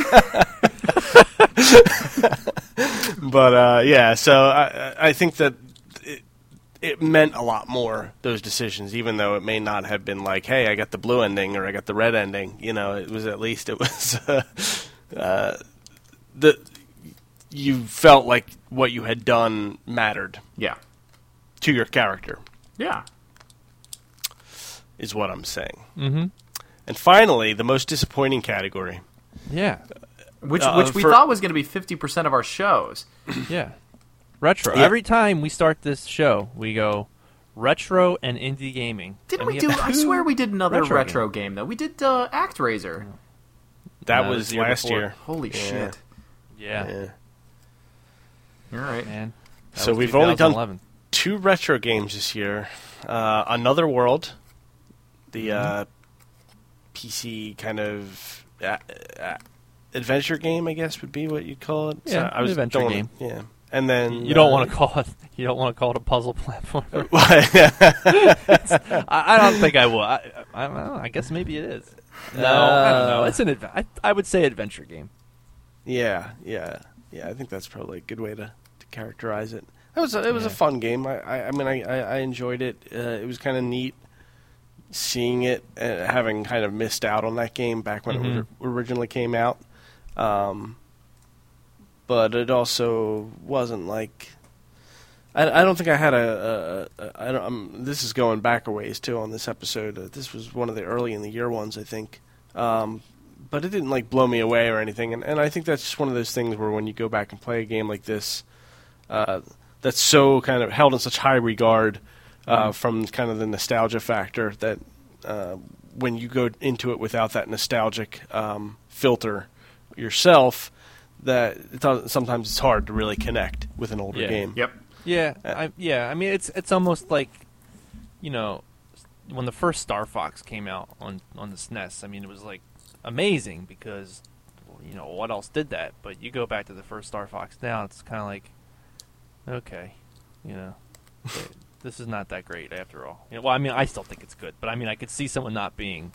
A: but uh, yeah, so I, I think that it, it meant a lot more those decisions, even though it may not have been like, "Hey, I got the blue ending" or "I got the red ending." You know, it was at least it (laughs) was uh, uh, the you felt like what you had done mattered
C: Yeah.
A: to your character,
C: Yeah.
A: is what I'm saying.
B: Mm-hmm.
A: And finally, the most disappointing category.
B: Yeah,
C: Which
A: Uh,
C: which we
A: for-
C: thought was going to be 50% of our shows.
B: yeah. Retro.
A: Yeah.
B: Every time we start this show, we go retro and indie gaming.
C: Didn't
B: And
C: we
B: have
C: do I swear we did another retro,
B: retro
C: game though. We did uh, ActRaiser.
A: That
B: No,
A: was
B: the year
A: last
B: before.
A: year.
C: Holy
A: Yeah.
C: shit.
B: Yeah,
A: Yeah.
C: All right.
B: man. That
A: So we've only done two retro games this year. Uh, Another World, the uh, PC kind of uh, uh, adventure game, I guess would be what you'd call it.
B: Yeah,
A: I was
B: an adventure game.
A: Yeah, and then
B: You don't
A: uh,
B: want to call it. You don't want to call it a puzzle platform. (laughs) I, I don't think I will. I, I don't know. I guess maybe it is. No, I don't know. It's an. Adve- I, I would say adventure game.
A: Yeah, yeah, yeah. I think that's probably a good way to, to characterize it. It was a, it was a fun game. I I, I mean I, I, I enjoyed it. Uh, it was kind of neat seeing it, uh, having kind of missed out on that game back when it
B: Mhm.
A: was, originally came out. Um, but it also wasn't like. I, I don't think I had a. a, a I don't, um, this is going back a ways too on this episode. Uh, this was one of the early in the year ones, I think. Um, but it didn't like blow me away or anything. And, and I think that's just one of those things where when you go back and play a game like this, uh, that's so kind of held in such high regard uh, from kind of the nostalgia factor that uh, when you go into it without that nostalgic um, filter yourself, that it does, sometimes it's hard to really connect with an older
B: Yeah.
A: game.
C: Yep.
B: Yeah,
A: Uh,
B: I, yeah. I mean, it's it's almost like, you know, when the first Star Fox came out on on the SNES. I mean, it was like amazing because, you know, what else did that? But you go back to the first Star Fox now, it's kind of like, okay, you know, (laughs) this is not that great after all. You know, well, I mean, I still think it's good, but I mean, I could see someone not being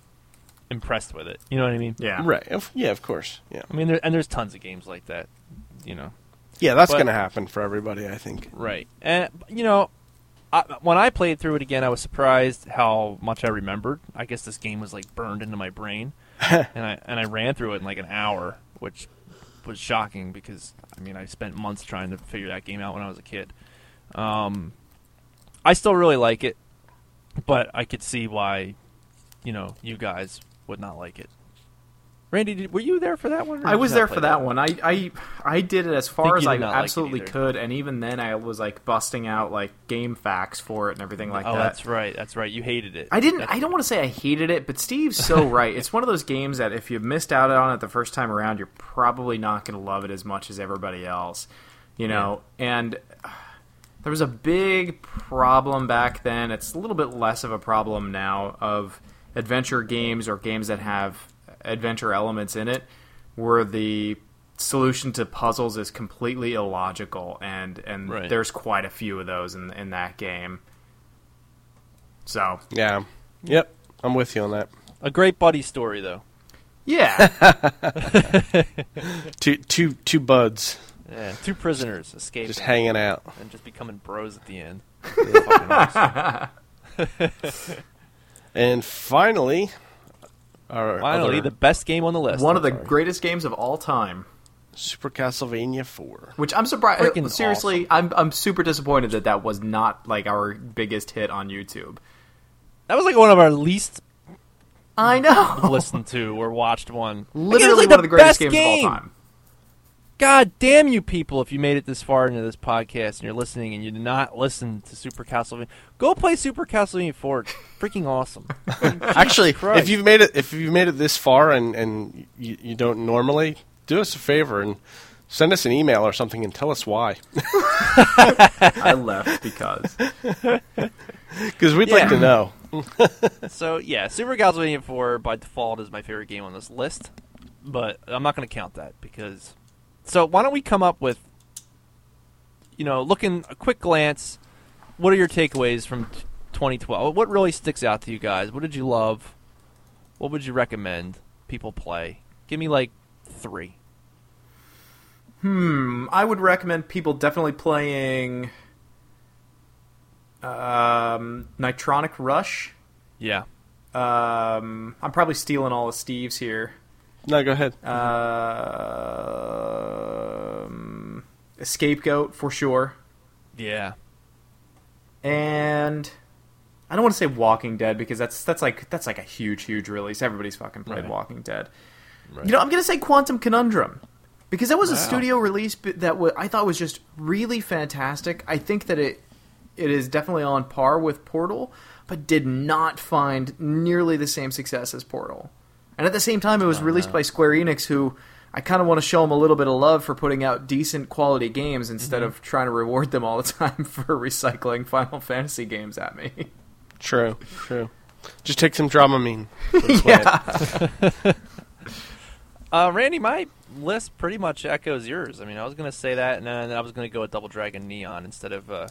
B: impressed with it. You know what I mean?
C: Yeah.
A: Right. Of- Yeah, of course. Yeah.
B: I mean, there, and there's tons of games like that. You know.
A: Yeah, that's
B: But-
A: going to happen for everybody, I think.
B: Right. And you know, I, when I played through it again, I was surprised how much I remembered. I guess this game was like burned into my brain, (laughs) and I and I ran through it in like an hour, which was shocking because I mean I spent months trying to figure that game out when I was a kid. Um, I still really like it, but I could see why, you know, you guys would not like it. Randy, did, were you there for that one?
C: I was there for that one. I, I I did it as far as I
B: not like
C: absolutely could, and even then I was like busting out like game facts for it and everything like
B: oh,
C: that.
B: that's right. That's right. You hated it.
C: I didn't.
B: That's-
C: I don't want to say I hated it, but Steve's so (laughs) right. It's one of those games that if you missed out on it the first time around, you're probably not going to love it as much as everybody else. You know, and uh, there was a big problem back then. It's a little bit less of a problem now of adventure games or games that have adventure elements in it, where the solution to puzzles is completely illogical, and and
B: Right.
C: there's quite a few of those in in that game. So
A: Yeah. Yep. I'm with you on that.
B: A great buddy story, though.
C: yeah, (laughs) (laughs)
A: Two, two, two buds
B: Yeah, two prisoners escaping
A: just hanging out.
B: and just becoming bros at the end. (laughs) Fucking awesome.
A: And finally, our
B: Finally,
A: other
B: the best game on the list.
C: one
B: I'm
C: of the greatest games of all time.
A: Super Castlevania 4.
C: Which I'm surprised.
B: Uh, Freaking
C: seriously, I'm I'm super disappointed that that was not like our biggest hit on YouTube.
B: That was like one of our least
C: I know. (laughs)
B: listened to or watched one. Like, it was
C: Literally
B: like
C: one of the greatest
B: best
C: games
B: game.
C: of all time.
B: God damn you people if you made it this far into this podcast and you're listening and you did not listen to Super Castlevania. Go play Super Castlevania 4. Freaking awesome. (laughs)
A: Actually,
B: Christ.
A: if you've made it, if you've made it this far and and you, you don't normally, do us a favor and send us an email or something and tell us why, (laughs)
C: I left because (laughs)
A: because we'd
B: Yeah.
A: like to know.
B: So yeah, Super Castlevania 4 by default is my favorite game on this list, but I'm not going to count that because. So why don't we come up with, you know, looking a quick glance, what are your takeaways from 2012? What really sticks out to you guys? What did you love? What would you recommend people play? Give me like three.
C: hmm, I would recommend people definitely playing Um, Nitronic Rush.
B: Yeah.
C: Um, I'm probably stealing all of Steve's here.
A: No, go ahead.
C: Um, Scapegoat for sure,
B: Yeah.
C: and I don't want to say Walking Dead because that's that's like that's like a huge huge release. Everybody's fucking played
B: Right.
C: Walking Dead.
B: Right.
C: You know, I'm gonna say Quantum Conundrum because that was a studio release that wa I thought was just really fantastic. I think that it it is definitely on par with Portal, but did not find nearly the same success as Portal. And at the same time, it was released by Square Enix, who I kind of want to show them a little bit of love for putting out decent quality games instead of trying to reward them all the (laughs) time for recycling Final Fantasy games at me.
A: True, true. Just take some Dramamine. (laughs) Let's play it. (laughs)
B: Uh, Randy, my list pretty much echoes yours. I mean, I was going to say that, and then I was going to go with Double Dragon Neon instead of uh,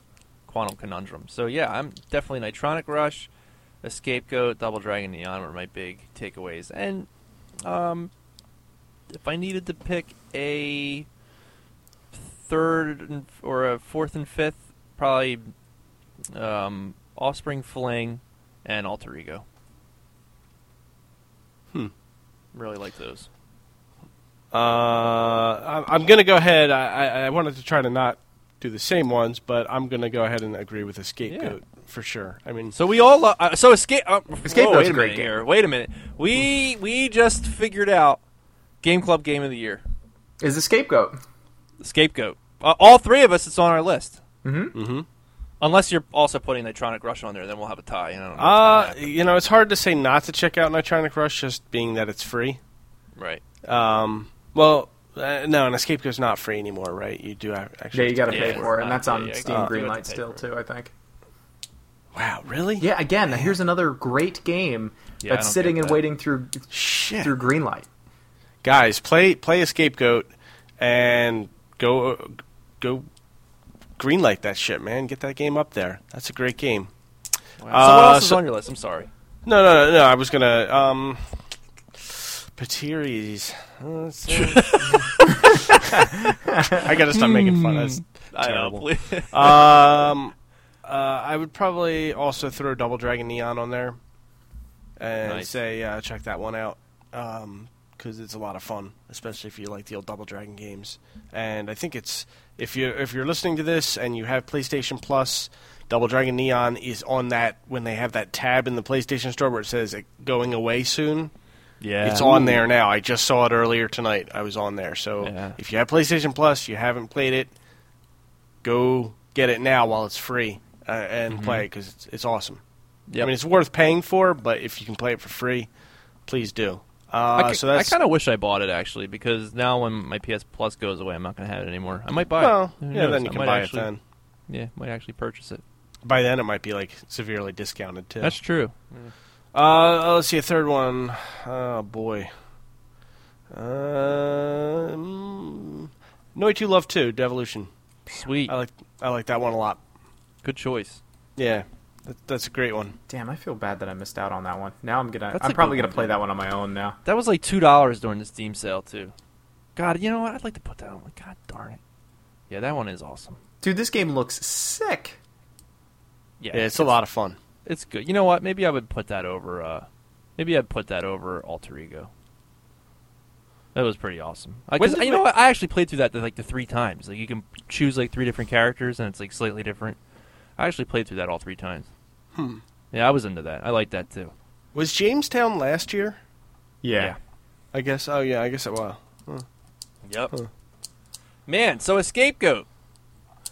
B: Quantum Conundrum. So yeah, I'm definitely Nitronic Rush, a Scapegoat, Double Dragon Neon were my big takeaways. And um, if I needed to pick a third or a fourth and fifth, probably um, Offspring Fling and Alter Ego.
A: Hmm.
B: Really like those.
A: Uh, I'm, I'm going to go ahead. I, I, I wanted to try to not do the same ones, but I'm going to go ahead and agree with the scapegoat for sure. I mean,
B: So we all lo- uh, so escape. Uh,
C: Escape Goat's
B: whoa, wait
C: a
B: a
C: great
B: minute
C: game.
B: here. Wait a minute. We we just figured out Game Club Game of the Year.
C: Is the Scapegoat?
B: The Scapegoat. Uh, all three of us. It's on our list.
C: Mm-hmm.
A: mhm.
B: Unless you're also putting Nitronic Rush on there, then we'll have a tie. You know,
A: uh, you know, it's hard to say not to check out Nitronic Rush, just being that it's free.
B: right.
A: Um, well, uh, no, and Escape Goat's not free anymore, right? You do have, actually.
C: Yeah, you got to
B: Yeah,
C: pay for it, and that's on
B: yeah,
C: Steam
B: uh,
C: Greenlight still too. I think.
A: Wow, really?
C: Yeah, again, here's another great game
B: Yeah,
C: that's sitting and
B: that.
C: waiting through
A: Shit.
C: through Greenlight.
A: Guys, play play Escape Goat and go go greenlight that shit, man. Get that game up there. That's a great game.
B: Wow. so what
A: Uh,
B: else is
A: so-
B: on your list? I'm sorry.
A: No, no, no, no. I was gonna um, Pateries. Uh, (laughs) let's (laughs) see. I gotta stop making fun. That's
B: I know.
A: terrible.
B: please.
A: um, uh, I would probably also throw Double Dragon Neon on there, and
B: Nice.
A: say uh, check that one out because it's a lot of fun, especially if you like the old Double Dragon games. And I think it's if you if you're listening to this and you have PlayStation Plus, Double Dragon Neon is on that when they have that tab in the PlayStation Store where it says it going away soon.
B: yeah.
A: It's on there now. I just saw it earlier tonight. I was on there. So
B: Yeah.
A: if you have PlayStation Plus, you haven't played it, go get it now while it's free uh, and play because it's, it's awesome.
B: Mm-hmm. Yep.
A: I mean, it's worth paying for, but if you can play it for free, please do. Uh,
B: I,
A: so
B: I kind of wish I bought it actually because now when my PS Plus goes away, I'm not going to have it anymore. I might buy
A: well,
B: it. Who
A: yeah.
B: knows?
A: Then you
B: I
A: can buy
B: actually,
A: it then.
B: Yeah, might actually purchase it.
A: By then, it might be like severely discounted too.
B: That's true.
A: Uh, let's see a third one. Oh boy. Um, Noitu Love Two Devolution.
B: Sweet.
A: I like I like that one a lot.
B: Good choice.
A: Yeah, that, that's a great one.
C: Damn, I feel bad that I missed out on that one. Now I'm gonna.
B: That's
C: I'm
B: a
C: probably
B: good
C: gonna
B: one,
C: play
B: dude.
C: that one on my own now.
B: That was like two dollars during the Steam sale too. God, you know what? I'd like to put that on. God darn it. Yeah, that one is awesome.
C: Dude, this game looks sick.
B: Yeah,
A: Yeah, it's a lot of fun.
B: It's good. You know what? Maybe I would put that over. uh Maybe I'd put that over Alter Ego. That was pretty awesome. I, 'cause,
A: When did
B: you know what? I actually played through that like the three times. Like you can choose like three different characters and it's like slightly different. I actually played through that all three times.
A: Hmm.
B: Yeah, I was into that. I like that too.
A: Was Jamestown last year?
C: Yeah.
A: I guess. Oh yeah, I guess it was.
B: Yep.
A: Huh.
B: Man, so a scapegoat.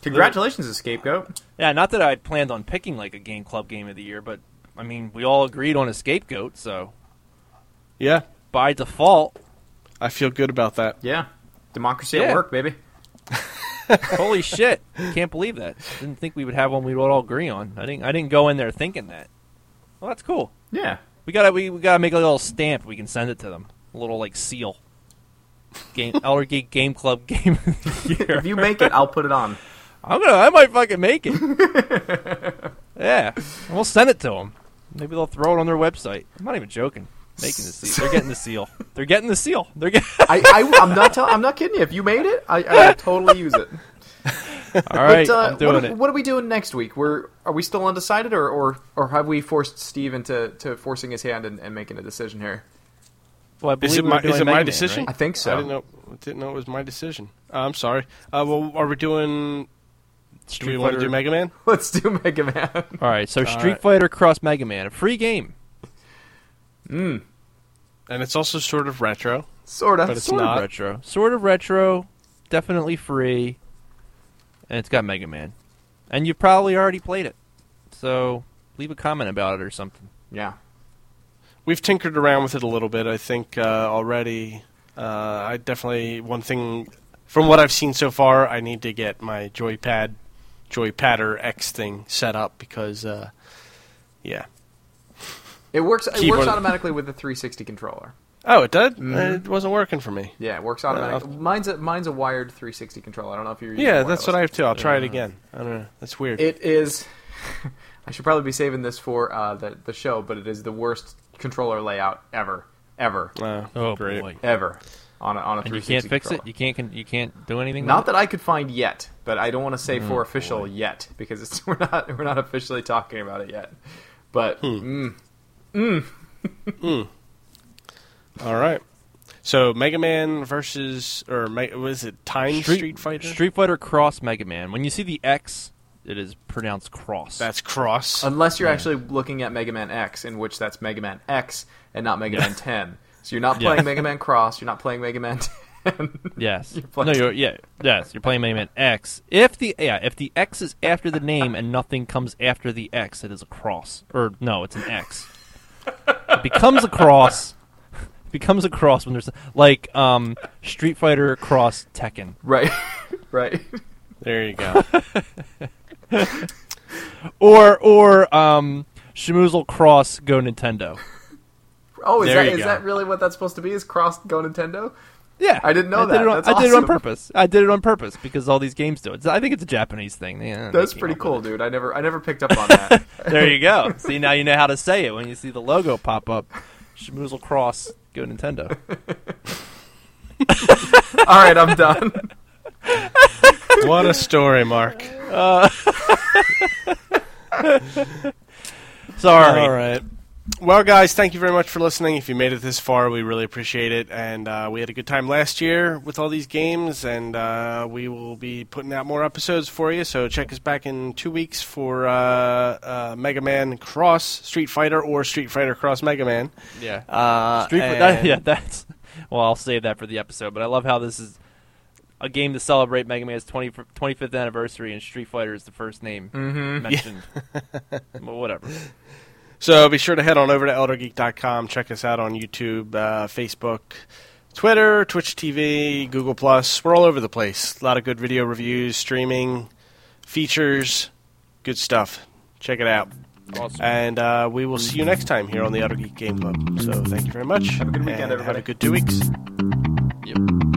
C: Congratulations, Scapegoat.
B: Yeah, not that I planned on picking like a game club game of the year, but I mean, we all agreed on a scapegoat, so
A: Yeah,
B: by default,
A: I feel good about that.
C: Yeah. Democracy
B: Yeah.
C: at work, baby.
B: Holy shit, can't believe that. Didn't think we would have one we'd all agree on. I didn't. I didn't go in there thinking that. Well, that's cool.
C: Yeah.
B: We gotta we, we gotta make a little stamp. We can send it to them. A little like seal. Game (laughs) Elder Geek Game Club Game of the Year.
C: If you make it, I'll put it on.
B: I'm gonna. I might fucking make it. yeah, and we'll send it to them. Maybe they'll throw it on their website. I'm not even joking. Making the (laughs) seal. They're getting the seal. They're getting the seal. They're getting.
C: I, I, I'm not. Tell, I'm not kidding you. If you made it, I, I would totally use it. (laughs)
B: All right,
C: But, uh,
B: I'm doing
C: what,
B: it.
C: what are we doing next week? We're are we still undecided, or or, or have we forced Steve into to forcing his hand and, and making a decision here?
B: Well, I
A: Is
B: believe
A: it
B: we
A: my, is it
B: Mega
A: my
B: Man,
A: decision?
B: right?
C: I think so.
A: I didn't know. Didn't know it was my decision. Uh, I'm sorry. Uh, well, are we doing? Do
B: Street
A: we want to
B: Fighter-
A: do Mega Man? (laughs)
C: Let's do Mega Man.
B: All right, so Street
A: right.
B: Fighter Cross Mega Man, a free game.
C: Mm,
A: And it's also sort of retro.
C: sort of.
A: But it's
B: sort
A: not.
B: of retro. Sort of retro. Definitely free. And it's got Mega Man. And you've probably already played it. So leave a comment about it or something.
C: Yeah.
A: We've tinkered around with it a little bit. I think uh, already. Uh, I definitely one thing from what I've seen so far. I need to get my joypad, joypadder X thing set up because, uh, yeah.
C: It works. It
A: Keyboard-
C: works automatically with the 360 controller.
A: Oh, it did.
C: Mhm.
A: It wasn't working for me.
C: Yeah, it works
A: Uh,
C: automatically. mine's a mine's a wired 360 controller. I don't know if you're. using
A: Yeah,
C: the
A: that's what I have too. I'll try it
B: Uh,
A: again. I don't know. That's weird.
C: It is. (laughs) I should probably be saving this for uh, the the show, but it is the worst controller layout ever, ever,
A: Uh,
B: Oh
A: great.
B: boy.
C: ever on a, on a
B: And you can't fix it. You can't. con- You can't do anything.
C: Not
B: with
C: that I could find yet, but I don't want to say for
B: Oh,
C: official
B: boy.
C: yet because it's, (laughs) we're not we're not officially talking about it yet. But
A: Hmm.
C: mm, Mm. (laughs) Mm.
A: All right. So Mega Man versus or was it Time Street, Fighter?
B: Street Fighter Cross Mega Man. When you see the X, it is pronounced cross.
A: That's Cross.
C: unless you're
B: Yeah.
C: actually looking at Mega Man X, in which that's Mega Man X and not Mega Man 10. So you're not (laughs)
B: Yeah.
C: playing Mega Man Cross. You're not playing Mega Man (laughs) 10.
B: yes.
C: You're playing-
B: no, you're yeah. Yes, you're playing Mega Man X. If the yeah, if the X is after the name and nothing comes after the X, it is a cross. Or no, it's an X. it becomes a cross. It becomes a cross when there's like um Street Fighter Cross Tekken.
C: right, (laughs) right.
A: There you go. (laughs)
B: Or or um Shmuzel Cross Go Nintendo.
C: Oh, is
A: There
C: that
A: you
C: is
A: go.
C: that really what that's supposed to be? Is Cross Go Nintendo?
B: Yeah,
C: I didn't know
B: did
C: that.
B: it on-
C: That's
B: I did it on purpose. I did it on purpose because all these games do it. I think it's a Japanese thing. Yeah,
C: That's pretty cool, dude. I never I never picked up on (laughs) that.
B: There you go. see, now you know how to say it when you see the logo pop up. Schmoozle Cross, go Nintendo. (laughs)
C: All right, I'm done. (laughs)
A: what a story, Mark.
B: Uh, Sorry.
A: All right. Well, guys, thank you very much for listening. If you made it this far, we really appreciate it. And uh, we had a good time last year with all these games, and uh, we will be putting out more episodes for you. So check us back in two weeks for uh, uh, Mega Man Cross Street Fighter or Street Fighter Cross Mega Man.
B: Yeah.
A: Uh,
B: Street Fighter.
A: and-
B: That, yeah, that's. Well, I'll save that for the episode. But I love how this is a game to celebrate Mega Man's 20, 25th anniversary, and Street Fighter is the first name
C: Mm-hmm.
B: mentioned. (laughs) well, whatever.
A: So be sure to head on over to eldergeek.com. Check us out on YouTube, uh, Facebook, Twitter, Twitch TV, Google Plus. We're all over the place. A lot of good video reviews, streaming, features, good stuff. Check it out.
B: Awesome.
A: And uh, we will see you next time here on the Elder Geek Game Club. So thank you very much.
C: Have a good weekend,
A: and Have a good two weeks.
B: Yep.